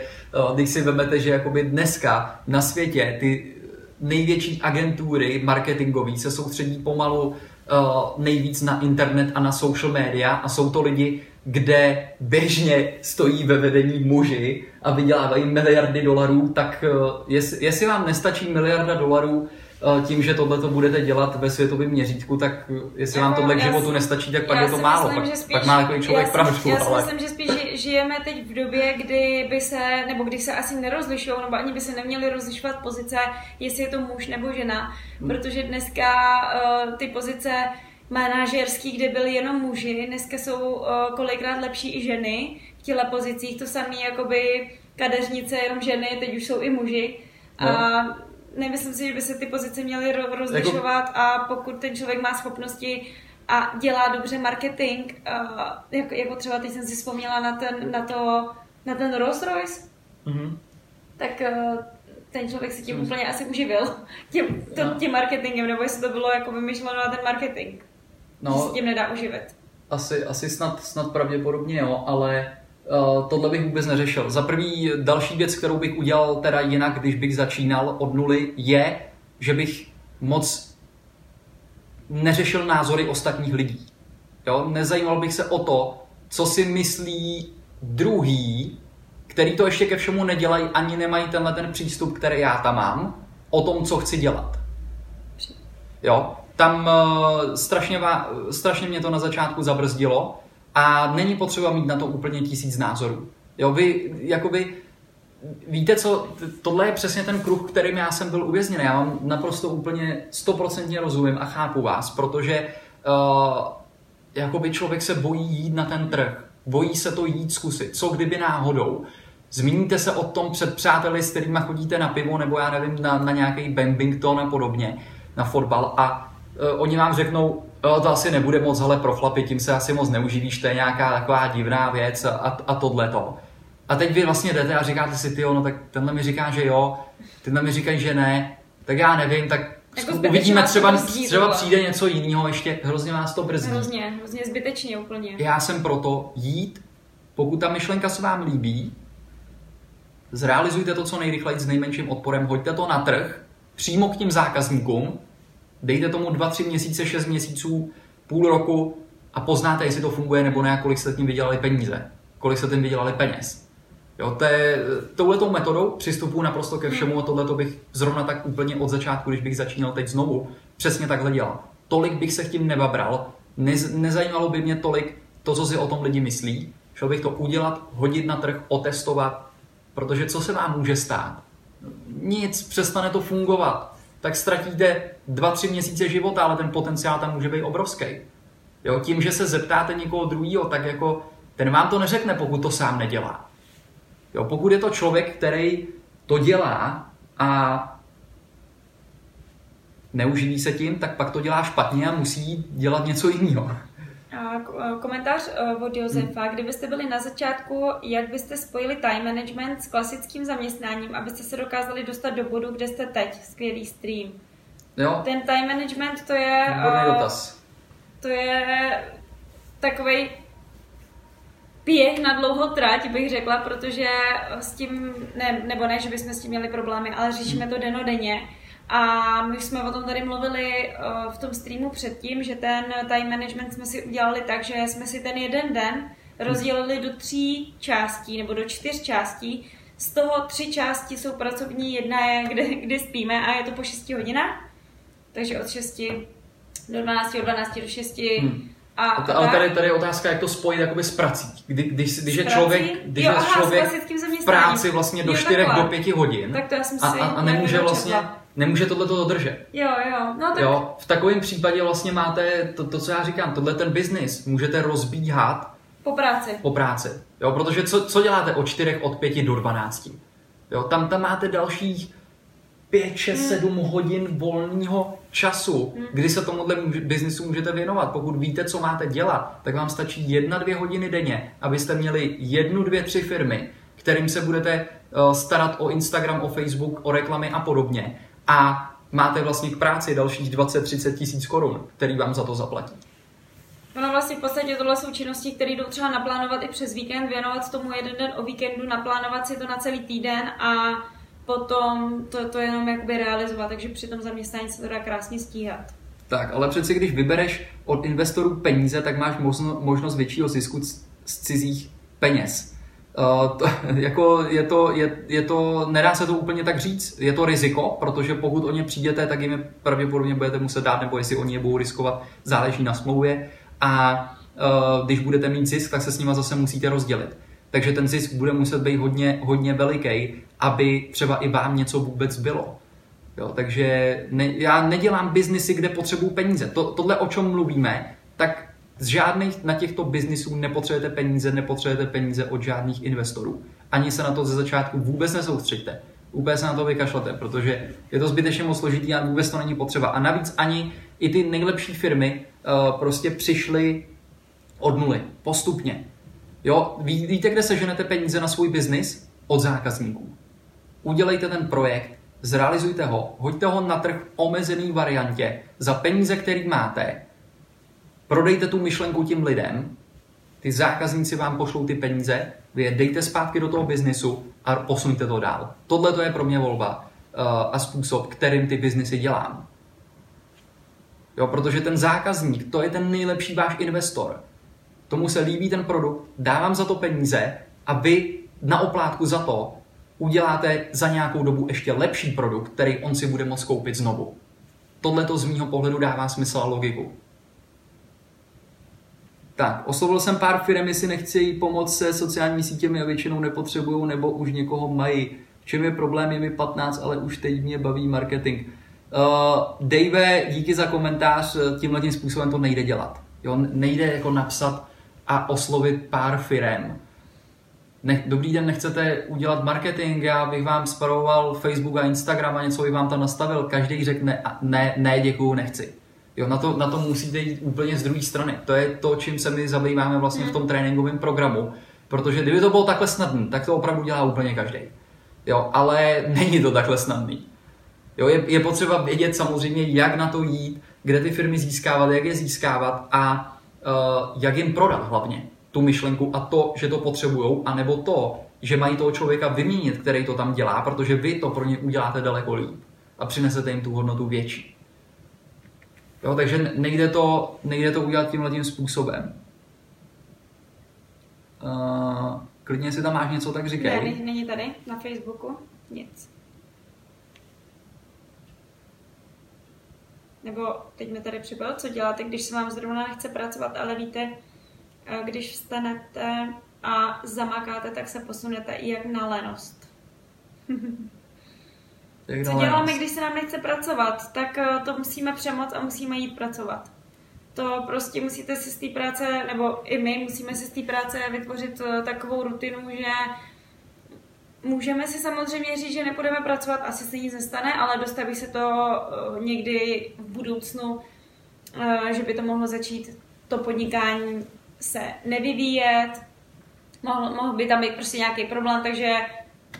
uh, když si vezmete, že jakoby dneska na světě ty největší agentury marketingové se soustředí pomalu uh, nejvíc na internet a na social media a jsou to lidi, kde běžně stojí ve vedení muži a vydělávají miliardy dolarů, tak uh, jest, jestli vám nestačí miliarda dolarů Eh, tím, že tohle to budete dělat ve světovém měřítku, tak jestli vám tohle k životu si, spíš, tak pak je to málo. Myslím, pak, spíš, pak má takový člověk já pravdu. Já si ale... myslím, že spíš žijeme teď v době, kdy by se, nebo kdy se asi nerozlišují, nebo ani by se neměly rozlišovat pozice, jestli je to muž nebo žena, hmm. protože dneska uh, ty pozice manažerský, kde byly jenom muži, dneska jsou uh, kolikrát lepší i ženy v těle pozicích, to samé jakoby kadeřnice, jenom ženy, teď už jsou i muži. No. A nemyslím si, že by se ty pozice měly rozlišovat jako... a pokud ten člověk má schopnosti a dělá dobře marketing, uh, jako, jako třeba teď jsem si vzpomněla na ten, na to, na ten Rolls Royce, mm-hmm. tak uh, ten člověk se tím mm. úplně asi uživil, [LAUGHS] tím, to, no. tím marketingem, nebo jestli to bylo jako vymyšleno na ten marketing, no, že se tím nedá uživit. Asi, asi snad, snad pravděpodobně jo, ale Uh, tohle bych vůbec neřešil. Za prvý další věc, kterou bych udělal teda jinak, když bych začínal od nuly, je, že bych moc neřešil názory ostatních lidí. Jo? Nezajímal bych se o to, co si myslí druhý, který to ještě ke všemu nedělají, ani nemají tenhle ten přístup, který já tam mám, o tom, co chci dělat. Jo? Tam uh, strašně, strašně mě to na začátku zabrzdilo, a není potřeba mít na to úplně tisíc názorů. Jo, vy, jakoby, víte co, tohle je přesně ten kruh, kterým já jsem byl uvězněný. Já vám naprosto úplně stoprocentně rozumím a chápu vás, protože uh, jakoby člověk se bojí jít na ten trh. Bojí se to jít zkusit. Co kdyby náhodou? Zmíníte se o tom před přáteli, s kterými chodíte na pivo, nebo já nevím, na, na nějaký Bambington a podobně, na fotbal a uh, oni vám řeknou, jo, to asi nebude moc ale pro chlapy, tím se asi moc neuživíš, to je nějaká taková divná věc a, a tohle to. A teď vy vlastně jdete a říkáte si, ty no tak tenhle mi říká, že jo, tenhle mi říkají, že ne, tak já nevím, tak jako uvidíme, třeba, brzdí, třeba přijde něco jiného, ještě hrozně vás to brzdí. Hrozně, hrozně zbytečně úplně. Já jsem proto jít, pokud ta myšlenka se vám líbí, zrealizujte to co nejrychleji s nejmenším odporem, hoďte to na trh, přímo k tím zákazníkům, dejte tomu 2-3 měsíce, 6 měsíců, půl roku a poznáte, jestli to funguje nebo ne, kolik jste tím vydělali peníze, kolik jste tím vydělali peněz. Jo, to je, touhletou metodou přistupuji naprosto ke všemu a tohle bych zrovna tak úplně od začátku, když bych začínal teď znovu, přesně takhle dělal. Tolik bych se tím nebabral, ne, nezajímalo by mě tolik to, co si o tom lidi myslí, šel bych to udělat, hodit na trh, otestovat, protože co se vám může stát? Nic, přestane to fungovat. Tak ztratíte dva, tři měsíce života, ale ten potenciál tam může být obrovský. Jo, tím, že se zeptáte někoho druhého, tak jako ten vám to neřekne, pokud to sám nedělá. Jo, pokud je to člověk, který to dělá a neuživí se tím, tak pak to dělá špatně a musí dělat něco jiného. Komentář e, od Josefa. Hmm. Kdybyste byli na začátku, jak byste spojili time management s klasickým zaměstnáním, abyste se dokázali dostat do bodu, kde jste teď? Skvělý stream. Jo. Ten time management to je... Výborný uh, dotaz. To je takový běh na dlouhou trať, bych řekla, protože s tím, ne, nebo ne, že bychom s tím měli problémy, ale řešíme to denodenně. A my jsme o tom tady mluvili eh, v tom streamu předtím, že ten time management jsme si udělali tak, že jsme si ten jeden den rozdělili do tří částí nebo do čtyř částí. Z toho tři části jsou pracovní, jedna je, kde, kde spíme a je to po 6 hodinách. Takže od 6 do 12, od 12 do 6 hmm. A, a ale tady, tady je otázka, jak to spojit jakoby s prací. Kdy, když, když je člověk, když jo, je aha, člověk v práci vlastně do 4 do 5 hodin tak to já jsem si a, a nemůže vlastně nemůže tohle to dodržet. Jo, jo. No, tak... jo. V takovém případě vlastně máte to, to, co já říkám, tohle ten biznis můžete rozbíhat po práci. Po práci. Jo, protože co, co děláte od 4, od 5 do 12? Jo, tam, tam máte dalších 5, 6, hmm. 7 hodin volného času, hmm. kdy se tomuhle biznisu můžete věnovat. Pokud víte, co máte dělat, tak vám stačí jedna, dvě hodiny denně, abyste měli jednu, dvě, tři firmy, kterým se budete uh, starat o Instagram, o Facebook, o reklamy a podobně. A máte vlastně k práci dalších 20-30 tisíc korun, který vám za to zaplatí. Ono vlastně v podstatě tohle jsou činnosti, které jdou třeba naplánovat i přes víkend, věnovat tomu jeden den o víkendu, naplánovat si to na celý týden a potom to, to jenom jakoby realizovat, takže při tom zaměstnání se to dá krásně stíhat. Tak, ale přeci když vybereš od investorů peníze, tak máš možno, možnost většího zisku z cizích peněz. Uh, to, [LAUGHS] jako je to, je, je to, nedá se to úplně tak říct, je to riziko, protože pokud o ně přijdete, tak jim je pravděpodobně budete muset dát, nebo jestli oni je budou riskovat, záleží na smlouvě. A uh, když budete mít zisk, tak se s nima zase musíte rozdělit. Takže ten zisk bude muset být hodně, hodně veliký, aby třeba i vám něco vůbec bylo. Jo, takže ne, já nedělám biznisy, kde potřebuju peníze. To, tohle, o čem mluvíme, tak z žádných na těchto biznisů nepotřebujete peníze, nepotřebujete peníze od žádných investorů. Ani se na to ze začátku vůbec nesoustřeďte. Úplně se na to vykašlete, protože je to zbytečně moc složitý a vůbec to není potřeba. A navíc ani i ty nejlepší firmy uh, prostě přišly od nuly, postupně. Jo, ví, víte, kde seženete peníze na svůj biznis? Od zákazníků. Udělejte ten projekt, zrealizujte ho, hoďte ho na trh v omezený variantě za peníze, které máte, prodejte tu myšlenku tím lidem, ty zákazníci vám pošlou ty peníze, vy je dejte zpátky do toho biznisu a posuňte to dál. Tohle to je pro mě volba uh, a způsob, kterým ty biznisy dělám. Jo, protože ten zákazník, to je ten nejlepší váš investor tomu se líbí ten produkt, dávám za to peníze a vy na oplátku za to uděláte za nějakou dobu ještě lepší produkt, který on si bude moct koupit znovu. Tohle to z mýho pohledu dává smysl a logiku. Tak, oslovil jsem pár firm, jestli nechci pomoct se sociálními sítěmi a většinou nepotřebují nebo už někoho mají. V čem je problém, je mi 15, ale už teď mě baví marketing. Uh, Dave, díky za komentář, tímhle tím způsobem to nejde dělat. Jo, nejde jako napsat a oslovit pár firem. Ne, dobrý den, nechcete udělat marketing, já bych vám sparoval Facebook a Instagram a něco bych vám tam nastavil. Každý řekne, ne, ne, děkuju, nechci. Jo, na to, na to musíte jít úplně z druhé strany. To je to, čím se my zabýváme vlastně v tom tréninkovém programu. Protože kdyby to bylo takhle snadné, tak to opravdu dělá úplně každý. Jo, ale není to takhle snadný. Jo, je, je potřeba vědět samozřejmě, jak na to jít, kde ty firmy získávat, jak je získávat a Eh, jak jim prodat hlavně tu myšlenku a to, že to potřebují, anebo to, že mají toho člověka vyměnit, který to tam dělá, protože vy to pro ně uděláte daleko líp a přinesete jim tu hodnotu větší. Jo, takže nejde to, nejde to udělat tímhle tím způsobem. Uh, klidně si tam máš něco, tak říkej. Ne, není tady na Facebooku nic. Nebo teď mi tady přibyl, co děláte, když se vám zrovna nechce pracovat, ale víte, eh, když vstanete a zamakáte, tak se posunete i jak na lenost. [LAUGHS] co děláme, když se nám nechce pracovat, tak eh, to musíme přemoc a musíme jít pracovat. To prostě musíte si z té práce, nebo i my musíme si z té práce vytvořit eh, takovou rutinu, že Můžeme si samozřejmě říct, že nepůjdeme pracovat, asi se nic nestane, ale dostaví se to eh, někdy v budoucnu, že by to mohlo začít to podnikání se nevyvíjet, mohl, mohl by tam být prostě nějaký problém, takže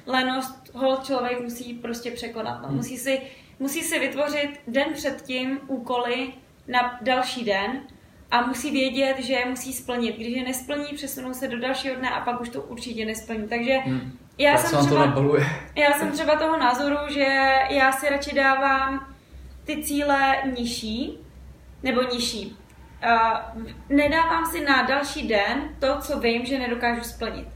lenost hold člověk musí prostě překonat. No. Hmm. Musí, si, musí si vytvořit den předtím úkoly na další den a musí vědět, že je musí splnit. Když je nesplní, přesunou se do dalšího dne a pak už to určitě nesplní. Takže hmm já, jsem třeba, já jsem třeba toho názoru, že já si radši dávám ty cíle nižší, nebo nižší. Uh, nedávám si na další den to, co vím, že nedokážu splnit.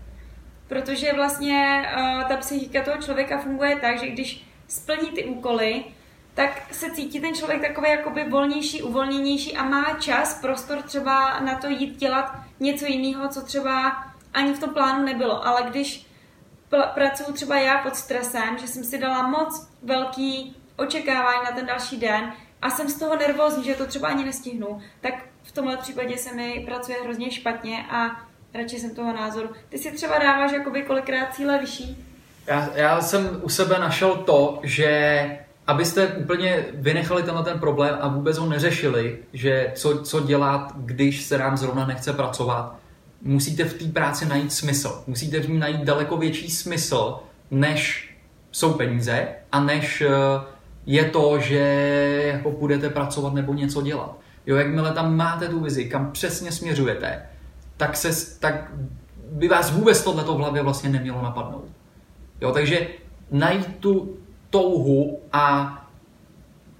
Protože vlastně uh, ta psychika toho člověka funguje tak, že když splní ty úkoly, tak se cítí ten člověk takový jakoby volnější, uvolněnější a má čas, prostor třeba na to jít dělat něco jiného, co třeba ani v tom plánu nebylo. Ale když pracuju třeba já pod stresem, že jsem si dala moc velký očekávání na ten další den a jsem z toho nervózní, že to třeba ani nestihnu, tak v tomhle případě se mi pracuje hrozně špatně a radši jsem toho názoru. Ty si třeba dáváš jakoby kolikrát cíle vyšší? Já, já jsem u sebe našel to, že abyste úplně vynechali tenhle ten problém a vůbec ho neřešili, že co, co dělat, když se nám zrovna nechce pracovat, musíte v té práci najít smysl. Musíte v ní najít daleko větší smysl, než jsou peníze a než eh, je to, že jako budete pracovat nebo něco dělat. Jo, jakmile tam máte tu vizi, kam přesně směřujete, tak, se, tak by vás vůbec tohleto v hlavě vlastně nemělo napadnout. Jo, takže najít tu touhu a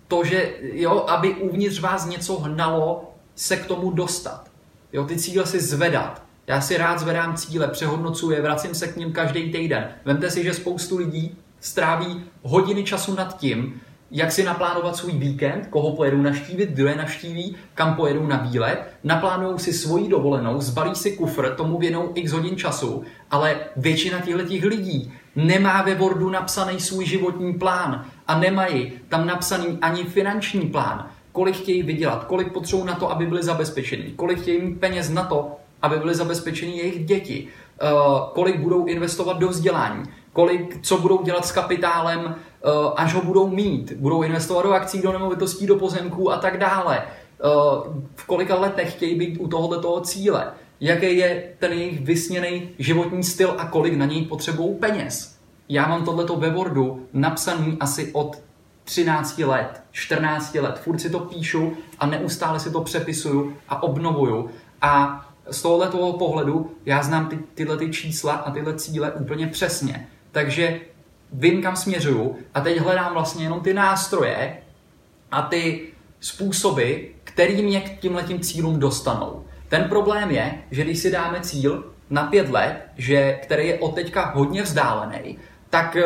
to, že jo, aby uvnitř vás něco hnalo, se k tomu dostat. Jo, ty cíle si zvedat. Já si rád zvedám cíle, přehodnocuji vracím se k ním každý týden. Vemte si, že spoustu lidí stráví hodiny času nad tím, jak si naplánovat svůj víkend, koho pojedou naštívit, kdo je navštíví, kam pojedou na výlet, naplánují si svoji dovolenou, zbalí si kufr, tomu věnou x hodin času, ale většina těchto lidí nemá ve Wordu napsaný svůj životní plán a nemají tam napsaný ani finanční plán, kolik chtějí vydělat, kolik potřebují na to, aby byli zabezpečeni, kolik chtějí mít peněz na to, aby byly zabezpečeni jejich děti, eh, kolik budou investovat do vzdělání, kolik, co budou dělat s kapitálem, až ho budou mít. Budou investovat do akcí, do nemovitostí, do pozemků a tak dále. Eh, v kolika letech chtějí být u tohoto cíle. Jaký je ten jejich vysněný životní styl a kolik na něj potřebují peněz. Já mám tohleto ve Wordu napsaný asi od 13 let, 14 let. Furt si to píšu a neustále si to přepisuju a obnovuju. A z tohoto pohledu já znám ty, tyhle ty čísla a tyhle cíle úplně přesně. Takže vím, kam směřuju a teď hledám vlastně jenom ty nástroje a ty způsoby, který mě k tímhletím cílům dostanou. Ten problém je, že když si dáme cíl na pět let, že, který je od teďka hodně vzdálený, tak eh,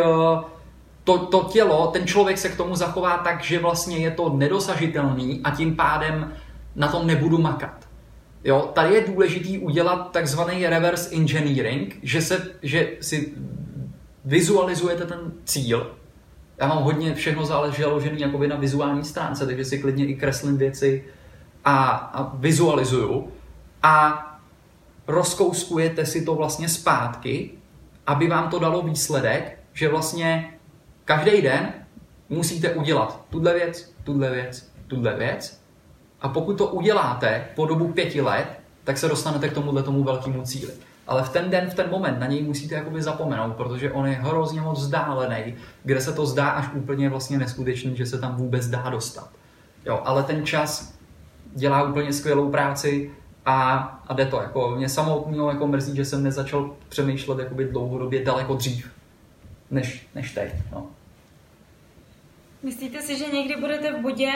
to, to tělo, ten člověk se k tomu zachová tak, že vlastně je to nedosažitelný a tím pádem na tom nebudu makat. Jo, tady je důležitý udělat takzvaný reverse engineering, že, se, že si vizualizujete ten cíl. Já mám hodně všechno založený jakoby na vizuální stránce, takže si klidně i kreslím věci a, a vizualizuju. A rozkouskujete si to vlastně zpátky, aby vám to dalo výsledek, že vlastně každý den musíte udělat tuhle věc, tuhle věc, tuhle věc a pokud to uděláte po dobu pěti let, tak se dostanete k tomuhle tomu velkému cíli. Ale v ten den, v ten moment na něj musíte jakoby zapomenout, protože on je hrozně moc vzdálený, kde se to zdá až úplně vlastně neskutečný, že se tam vůbec dá dostat. Jo, ale ten čas dělá úplně skvělou práci a, a jde to. Jako mě samotného jako mrzí, že jsem nezačal přemýšlet jakoby dlouhodobě daleko dřív, než, než teď. No. Myslíte si, že někdy budete v bodě,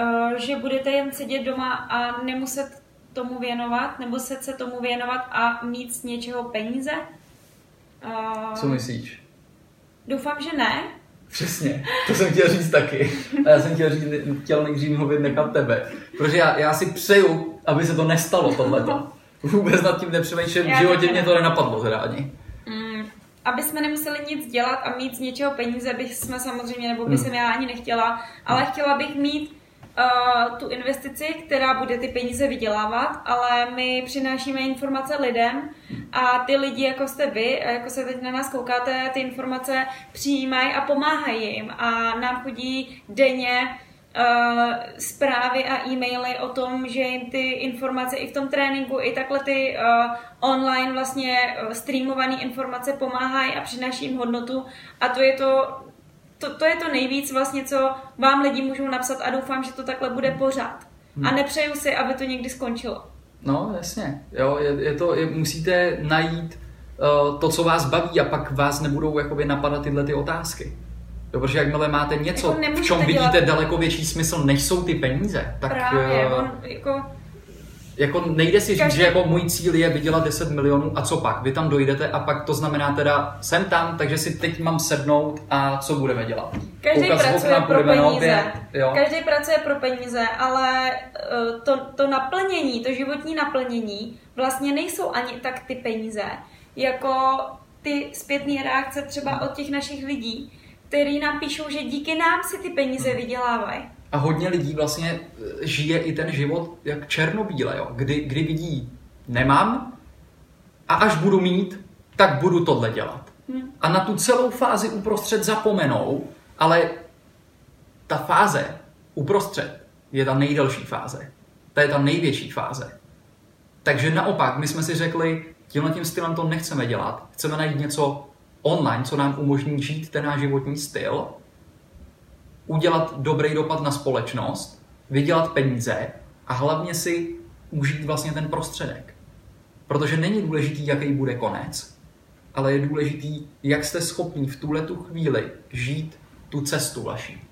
uh, že budete jen sedět doma a nemuset tomu věnovat, nebo se se tomu věnovat a mít z něčeho peníze? Uh, Co myslíš? Doufám, že ne. Přesně, to jsem chtěl říct taky. A já jsem chtěl, říct, chtěl nejdřív mluvit nechat tebe. Protože já, já si přeju, aby se to nestalo tohleto. Vůbec nad tím nepřemýšlím, v životě mě to nenapadlo teda ani. Mm, aby jsme nemuseli nic dělat a mít z něčeho peníze, bych jsme samozřejmě, nebo by hmm. jsem já ani nechtěla, ale chtěla bych mít uh, tu investici, která bude ty peníze vydělávat, ale my přinášíme informace lidem a ty lidi, jako jste vy, jako se teď na nás koukáte, ty informace přijímají a pomáhají jim. A nám chodí denně uh, zprávy a e-maily o tom, že jim ty informace i v tom tréninku, i takhle ty uh, online vlastně streamované informace pomáhají a přináší jim hodnotu. A to je to to, to je to nejvíc vlastně, co vám lidi můžou napsat a doufám, že to takhle bude pořád. Hmm. A nepřeju si, aby to někdy skončilo. No, jasně. Jo, je, je to, je, musíte najít uh, to, co vás baví a pak vás nebudou jakoby napadat tyhle ty otázky. Jo, protože jakmile máte něco, jako v čem vidíte dělat... daleko větší smysl, než jsou ty peníze, tak... Právě, uh, on, jako jako nejde si říct, že jako můj cíl je vydělat 10 milionů a co pak? Vy tam dojdete a pak to znamená teda jsem tam, takže si teď mám sednout a co budeme dělat? Každý Koukaz pracuje okna, pro peníze. Opět, jo? Každý pracuje pro peníze, ale eh, to, to naplnění, to životní naplnění vlastně nejsou ani tak ty peníze, jako ty zpětné reakce třeba od těch našich lidí, který nám píšou, že díky nám si ty peníze vydělávají. A hodně lidí vlastně eh, žije i ten život jak černobíle, jo? Kdy, kdy vidí, nemám a až budu mít, tak budu tohle dělat. Hmm. A na tu celou fázi uprostřed zapomenou, ale ta fáze uprostřed je ta nejdelší fáze. To je ta největší fáze. Takže naopak, my jsme si řekli, tímhle tím stylem to nechceme dělat. Chceme najít něco online, co nám umožní žít ten náš životní styl udělat dobrý dopad na společnost, vydělat peníze a hlavně si užít vlastně ten prostředek. Protože není důležitý, jaký bude konec, ale je důležitý, jak jste schopní v tuhle tu chvíli žít tu cestu vaší.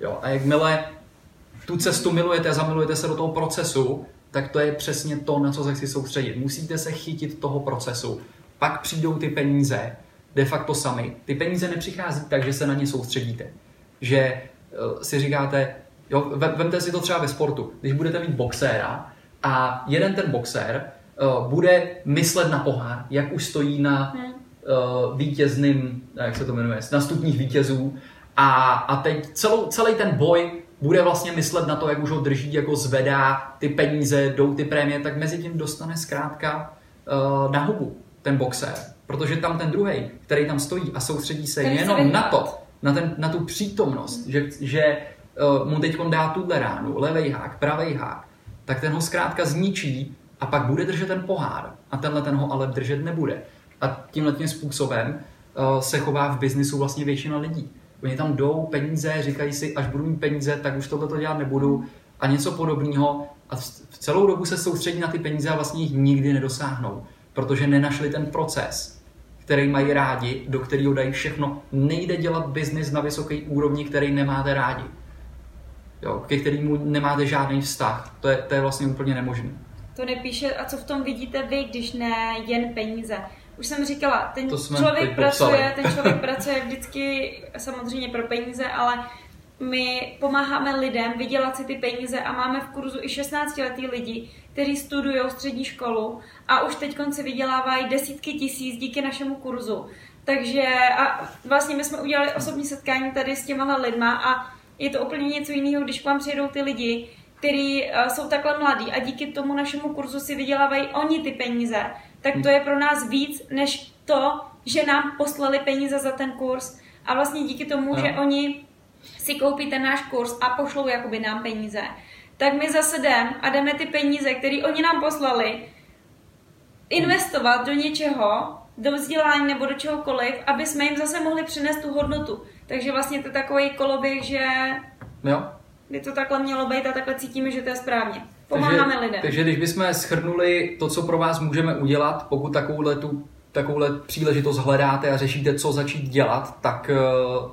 Jo? A jakmile tu cestu milujete a zamilujete se do toho procesu, tak to je přesně to, na co se chci soustředit. Musíte se chytit toho procesu. Pak přijdou ty peníze, de facto sami. Ty peníze nepřichází tak, že se na ně soustředíte. Že si říkáte, jo, vemte si to třeba ve sportu, když budete mít boxéra a jeden ten boxér uh, bude myslet na pohár, jak už stojí na uh, vítězným, jak se to jmenuje, na stupních vítězů. A, a teď celou, celý ten boj bude vlastně myslet na to, jak už ho drží, jako zvedá ty peníze, jdou ty prémie, tak mezi tím dostane zkrátka uh, na hubu ten boxér. Protože tam ten druhý, který tam stojí a soustředí se který jenom na to, na, ten, na tu přítomnost, že, že uh, mu teď dá tuhle ránu, levej hák, pravej hák, tak ten ho zkrátka zničí a pak bude držet ten pohár a tenhle ten ho ale držet nebude. A tímhle tím způsobem uh, se chová v biznisu vlastně většina lidí. Oni tam jdou peníze, říkají si, až budu mít peníze, tak už tohle dělat nebudu a něco podobného. A v celou dobu se soustředí na ty peníze a vlastně jich nikdy nedosáhnou, protože nenašli ten proces který mají rádi, do kterého dají všechno. Nejde dělat biznis na vysoké úrovni, který nemáte rádi. Jo, ke kterému nemáte žádný vztah. To je, to je vlastně úplně nemožné. To nepíše, a co v tom vidíte vy, když ne jen peníze? Už jsem říkala, ten člověk pracuje, ten člověk pracuje vždycky samozřejmě pro peníze, ale my pomáháme lidem vydělat si ty peníze a máme v kurzu i 16 letý lidi, kteří studují střední školu a už teď konci vydělávají desítky tisíc díky našemu kurzu. Takže a vlastně my jsme udělali osobní setkání tady s těma lidma a je to úplně něco jiného, když k vám přijedou ty lidi, kteří uh, jsou takhle mladí a díky tomu našemu kurzu si vydělávají oni ty peníze, tak to je pro nás víc, než to, že nám poslali peníze za ten kurz. A vlastně díky tomu, no. že oni si koupí ten náš kurz a pošlou jakoby nám peníze, tak my zase jdem a jdeme ty peníze, které oni nám poslali, investovat do něčeho, do vzdělání nebo do čehokoliv, aby jsme jim zase mohli přinést tu hodnotu. Takže vlastně to je takový koloběh, že jo. by to takhle mělo být a takhle cítíme, že to je správně. Pomáháme takže, lidem. Takže když bychom schrnuli to, co pro vás můžeme udělat, pokud takovouhle tu takovouhle příležitost hledáte a řešíte, co začít dělat, tak eh,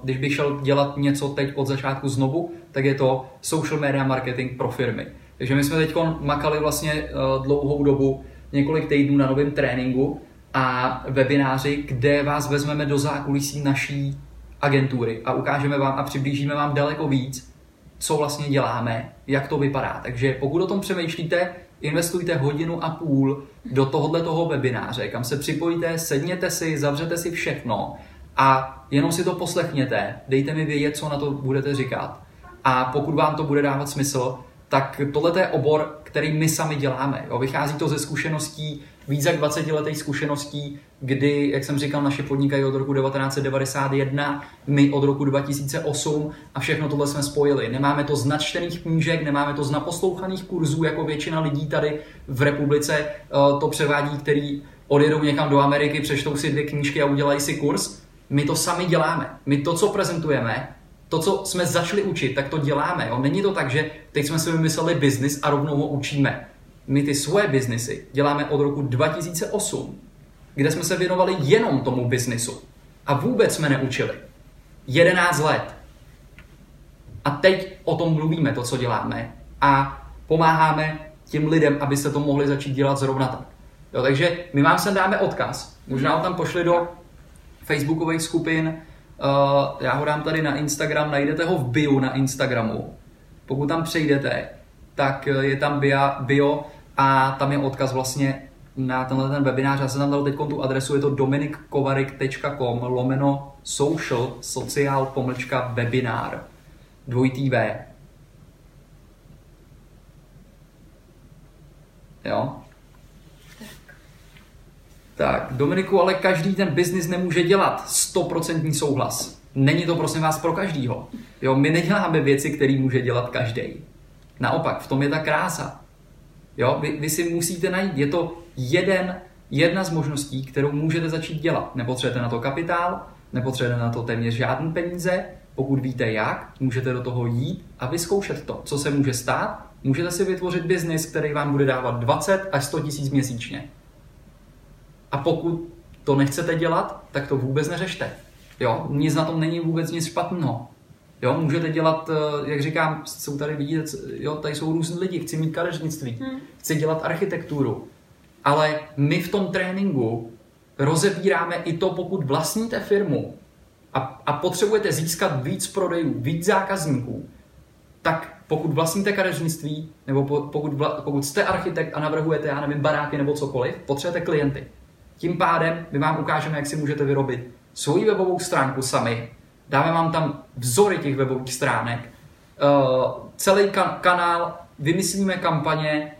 když bych šel dělat něco teď od začátku znovu, tak je to social media marketing pro firmy. Takže my jsme teď makali vlastně eh, dlouhou dobu, několik týdnů na novém tréninku a webináři, kde vás vezmeme do zákulisí naší agentury a ukážeme vám a přiblížíme vám daleko víc, co vlastně děláme, jak to vypadá. Takže pokud o tom přemýšlíte, investujte hodinu a půl do tohohle toho webináře, kam se připojíte, sedněte si, zavřete si všechno a jenom si to poslechněte, dejte mi vědět, co na to budete říkat. A pokud vám to bude dávat smysl, tak tohle je obor, který my sami děláme. Jo. Vychází to ze zkušeností, víc jak 20 letých zkušeností, kdy, jak jsem říkal, naše podnikají od roku 1991, my od roku 2008 a všechno tohle jsme spojili. Nemáme to z načtených knížek, nemáme to z naposlouchaných kurzů, jako většina lidí tady v republice eh, to převádí, který odjedou někam do Ameriky, přečtou si dvě knížky a udělají si kurz. My to sami děláme. My to, co prezentujeme, to, co jsme začali učit, tak to děláme. Jo? Není to tak, že teď jsme si vymysleli biznis a rovnou ho učíme. My ty svoje biznisy děláme od roku 2008, kde jsme se věnovali jenom tomu biznisu. A vůbec jsme neučili. 11 let. A teď o tom mluvíme, to, co děláme. A pomáháme těm lidem, aby se to mohli začít dělat zrovna tak. Jo, takže my vám sem dáme odkaz. Možná ho tam pošli do facebookových skupin, Uh, já ho dám tady na Instagram, najdete ho v bio na Instagramu. Pokud tam přejdete, tak eh, je tam bio, a tam je odkaz vlastně na tenhle ten webinář. Já jsem tam dal teď tu adresu, je to dominikkovarik.com lomeno social, sociál, pomlčka, webinár. Dvojitý V. Jo? Tak, Dominiku, ale každý ten biznis nemůže dělat 100% souhlas. Není to prosím vás pro každýho. Jo, my neděláme věci, které může dělat každý. Naopak, v tom je ta krása. Jo, vy, vy si musíte najít, je to jeden, jedna z možností, kterou můžete začít dělat. Nepotřebujete na to kapitál, nepotřebujete na to téměř žádné peníze, pokud víte jak, můžete do toho jít a vyzkoušet to, co se může stát. Můžete si vytvořit biznis, který vám bude dávat 20 až 100 tisíc měsíčně. A pokud to nechcete dělat, tak to vůbec neřešte. Jo, nic na tom není vůbec nic špatného. Jo, můžete dělat, eh, jak říkám, jsou tady vidíte, jo, tady jsou různí lidi, chci mít kadeřnictví, hmm. chci dělat architekturu, ale my v tom tréninku rozebíráme i to, pokud vlastníte firmu a, a potřebujete získat víc prodejů, víc zákazníků, tak pokud vlastníte kadeřnictví, nebo pokud, vla, pokud jste architekt a navrhujete, já nevím, baráky nebo cokoliv, potřebujete klienty. Tím pádem my vám ukážeme, jak si můžete vyrobit svoji webovou stránku sami. Dáme vám tam vzory těch webových stránek, uh, celý kan- kanál, vymyslíme kampaně,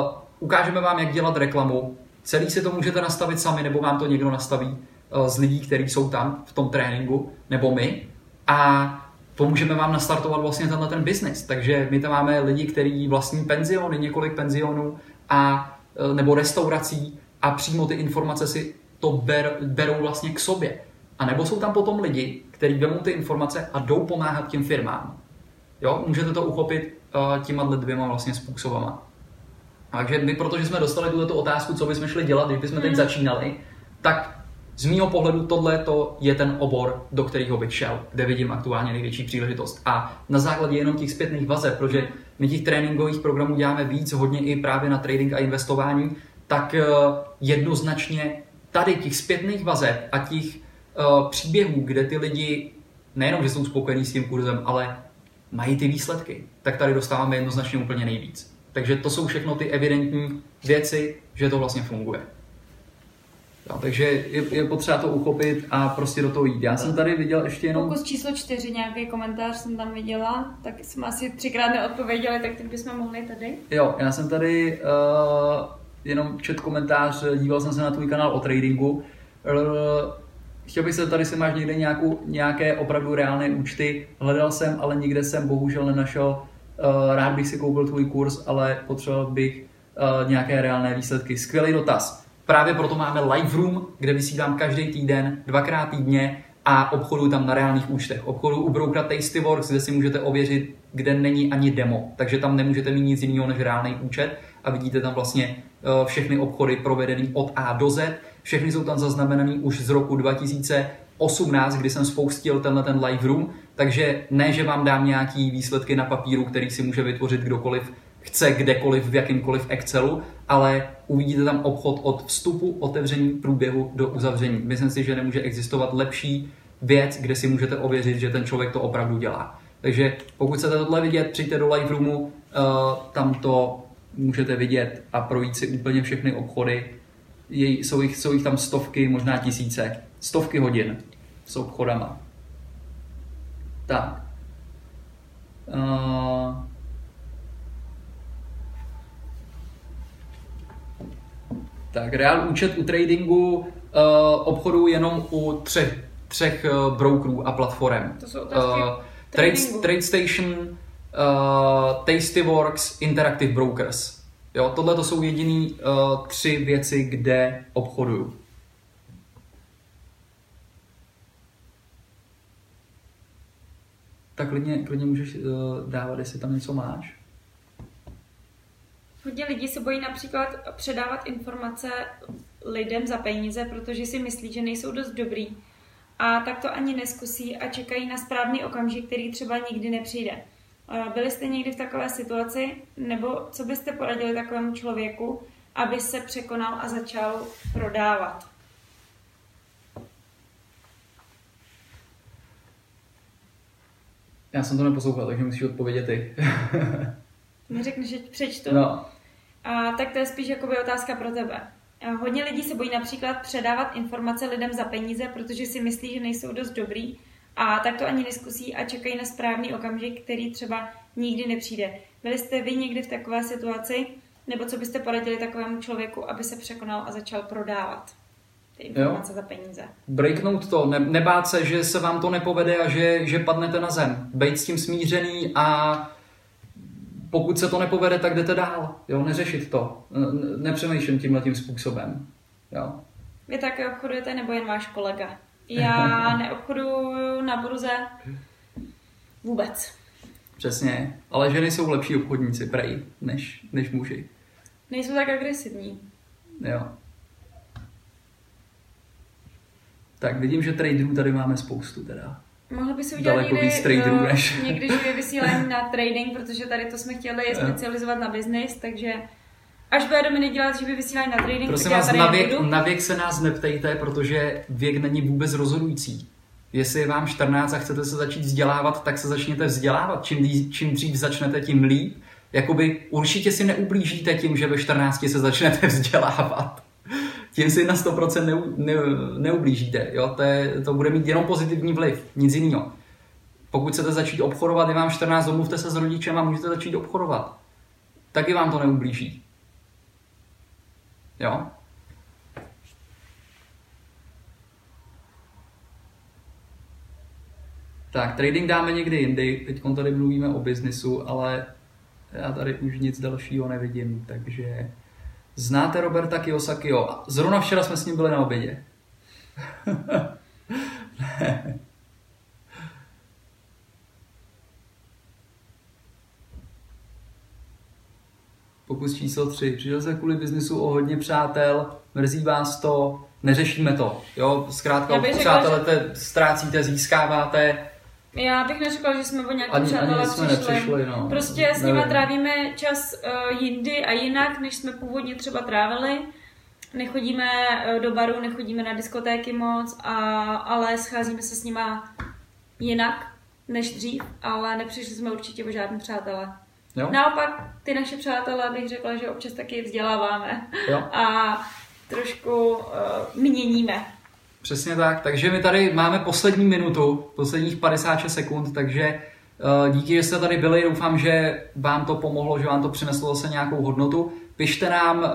uh, ukážeme vám, jak dělat reklamu. Celý si to můžete nastavit sami, nebo vám to někdo nastaví uh, z lidí, kteří jsou tam v tom tréninku, nebo my. A pomůžeme vám nastartovat vlastně tenhle ten biznis. Takže my tam máme lidi, kteří vlastní penziony, několik penzionů a nebo restaurací a přímo ty informace si to ber, berou vlastně k sobě. A nebo jsou tam potom lidi, kteří vezmou ty informace a jdou pomáhat těm firmám. Jo, můžete to uchopit uh, těma dvěma vlastně způsobama. Takže my, protože jsme dostali tuto otázku, co bychom šli dělat, když bychom mm. teď mhm. začínali, tak z mého pohledu tohle to je ten obor, do kterého bych šel, kde vidím aktuálně největší příležitost. A na základě jenom těch zpětných vazeb, protože my těch tréninkových programů děláme víc, hodně i právě na trading a investování, tak eh, jednoznačně tady těch zpětných vazeb a těch uh, příběhů, kde ty lidi nejenom, že jsou spokojení s tím kurzem, ale mají ty výsledky, tak tady dostáváme jednoznačně úplně nejvíc. Takže to jsou všechno ty evidentní věci, že to vlastně funguje. Jo, takže je, je potřeba to uchopit a prostě do toho jít. Já jsem tady viděl ještě jenom... Pokus číslo čtyři, nějaký komentář jsem tam viděla, tak jsme asi třikrát neodpověděli, tak teď bychom mohli tady. Jo, já jsem tady uh, jenom čet komentář, díval jsem se na tvůj kanál o tradingu. Chtěl bych se tady, si máš někde nějakou, nějaké opravdu reálné účty. Hledal jsem, ale nikde jsem bohužel nenašel. Eh, rád bych si koupil tvůj kurz, ale potřeboval bych eh, nějaké reálné výsledky. Skvělý dotaz. Právě proto máme live room, kde vysílám každý týden, dvakrát týdně a obchodu tam na reálných účtech. Obchodu u brokera Tastyworks, kde si můžete ověřit, kde není ani demo, takže tam nemůžete mít nic jiného než reálný účet a vidíte tam vlastně Eh, všechny obchody provedený od A do Z. všechny jsou tam zaznamenaný už z roku 2018, kdy jsem spoustil tenhle ten live room, takže ne, že vám dám nějaký výsledky na papíru, který si může vytvořit kdokoliv chce kdekoliv v jakýmkoliv Excelu, ale uvidíte tam obchod od vstupu, otevření, průběhu do uzavření. Myslím si, že nemůže existovat lepší věc, kde si můžete ověřit, že ten člověk to opravdu dělá. Takže pokud chcete tohle vidět, přijďte do live roomu, uh, tam to můžete vidět a projít si úplně všechny obchody. Jej, jsou, jich, jsou jich tam stovky, možná tisíce. Stovky hodin s obchodama. Tak. Uh, tak, reál účet u tradingu uh, obchodu jenom u třech, třech uh, brokerů a platform. To jsou otázky uh, Trade, TradeStation, uh, Tastyworks, Interactive Brokers. Jo, tohle to jsou jediný uh, tři věci, kde obchoduju. Tak klidně, klidně můžeš uh, dávat, jestli tam něco máš. Hodně lidí se bojí například předávat informace lidem za peníze, protože si myslí, že nejsou dost dobrý. A tak to ani neskusí a čekají na správný okamžik, který třeba nikdy nepřijde. Byli jste někdy v takové situaci, nebo co byste poradili takovému člověku, aby se překonal a začal prodávat? Já jsem to neposlouchal, takže musíš odpovědět ty. Mi řekneš, že přečtu? No. A, tak to je spíš jakoby otázka pro tebe. A hodně lidí se bojí například předávat informace lidem za peníze, protože si myslí, že nejsou dost dobrý a tak to ani neskusí a čekají na správný okamžik, který třeba nikdy nepřijde. Byli jste vy někdy v takové situaci, nebo co byste poradili takovému člověku, aby se překonal a začal prodávat ty informace jo. za peníze? Breaknout to, ne, nebát se, že se vám to nepovede a že, že padnete na zem. Bejt s tím smířený a pokud se to nepovede, tak jdete dál. Jo, neřešit to. Nepřemýšlím tímhle tím způsobem. Jo. Vy také obchodujete, nebo jen váš kolega? Já [LAUGHS] neobchoduju na burze vůbec. Přesně, ale ženy jsou lepší obchodníci, prej, než, než muži. Nejsou tak agresivní. Jo. Tak vidím, že traderů tady máme spoustu teda. Mohli by si udělat Daleko někdy, víc traderů uh, než... někdy živě vysílání na trading, protože tady to jsme chtěli [LAUGHS] specializovat na business, takže až bude Dominik dělat živě vysílání na trading, Prosím vás, na věk, na věk se nás neptejte, protože věk není vůbec rozhodující. Jestli je vám 14 a chcete se začít vzdělávat, tak se začněte vzdělávat. Čím, čím dřív začnete, tím líp. Jakoby určitě si neublížíte tím, že ve 14 se začnete [LAUGHS] vzdělávat tím si na 100% ne, ne, neublížíte. Jo? To, je, to bude mít jenom pozitivní vliv, nic jiného. Pokud chcete začít obchodovat, je vám 14, domluvte se s rodičem a můžete začít obchodovat. Taky vám to neublíží. Jo? Tak, trading dáme někdy jindy. Teď tady mluvíme o biznisu, ale já tady už nic dalšího nevidím, takže Znáte Roberta Kiyosakiho? Zrovna včera jsme s ním byli na obědě. [LAUGHS] Pokus číslo 3. Přišel se kvůli biznisu o hodně přátel, mrzí vás to, neřešíme to. Jo, zkrátka, přátelé že... ztrácíte, získáváte, já bych neřekla, že jsme o nějaký přátelé přišli. Nepřišli, no. Prostě s nimi trávíme čas uh, jindy a jinak, než jsme původně třeba trávili. Nechodíme uh, do baru, nechodíme na diskotéky moc, a, ale scházíme se s nima jinak než dřív, ale nepřišli jsme určitě o žádné přátelé. Jo? Naopak, ty naše přátelé bych řekla, že občas taky vzděláváme jo? a trošku uh, měníme. Přesně tak, takže my tady máme poslední minutu, posledních 56 sekund, takže eh, díky, že jste tady byli, doufám, že vám to pomohlo, že vám to přineslo zase nějakou hodnotu. Pište nám eh,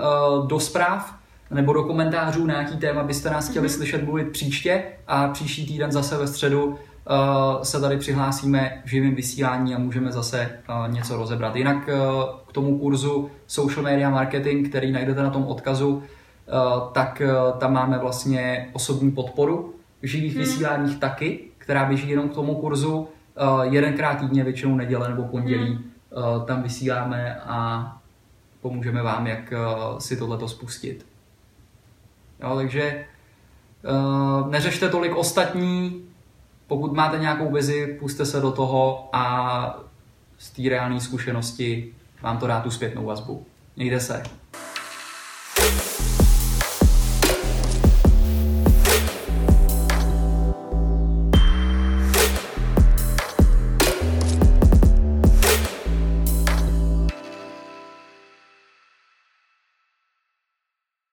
do zpráv nebo do komentářů, na jaký téma byste nás chtěli mm-hmm. slyšet mluvit příště a příští týden zase ve středu se tady přihlásíme v živém vysílání a můžeme zase uh, něco rozebrat. Jinak uh, k tomu kurzu Social Media Marketing, který najdete na tom odkazu, Eh, tak eh, tam máme vlastně osobní podporu v živých hmm. vysíláních taky, která běží jenom k tomu kurzu. Eh, jedenkrát týdně, většinou neděle nebo pondělí, hmm. tam vysíláme a pomůžeme vám, jak si tohleto spustit. Jo, takže uh, neřešte tolik ostatní, pokud máte nějakou vizi, puste se do toho a z té reálné zkušenosti vám to dá tu zpětnou vazbu. Mějte se. thank you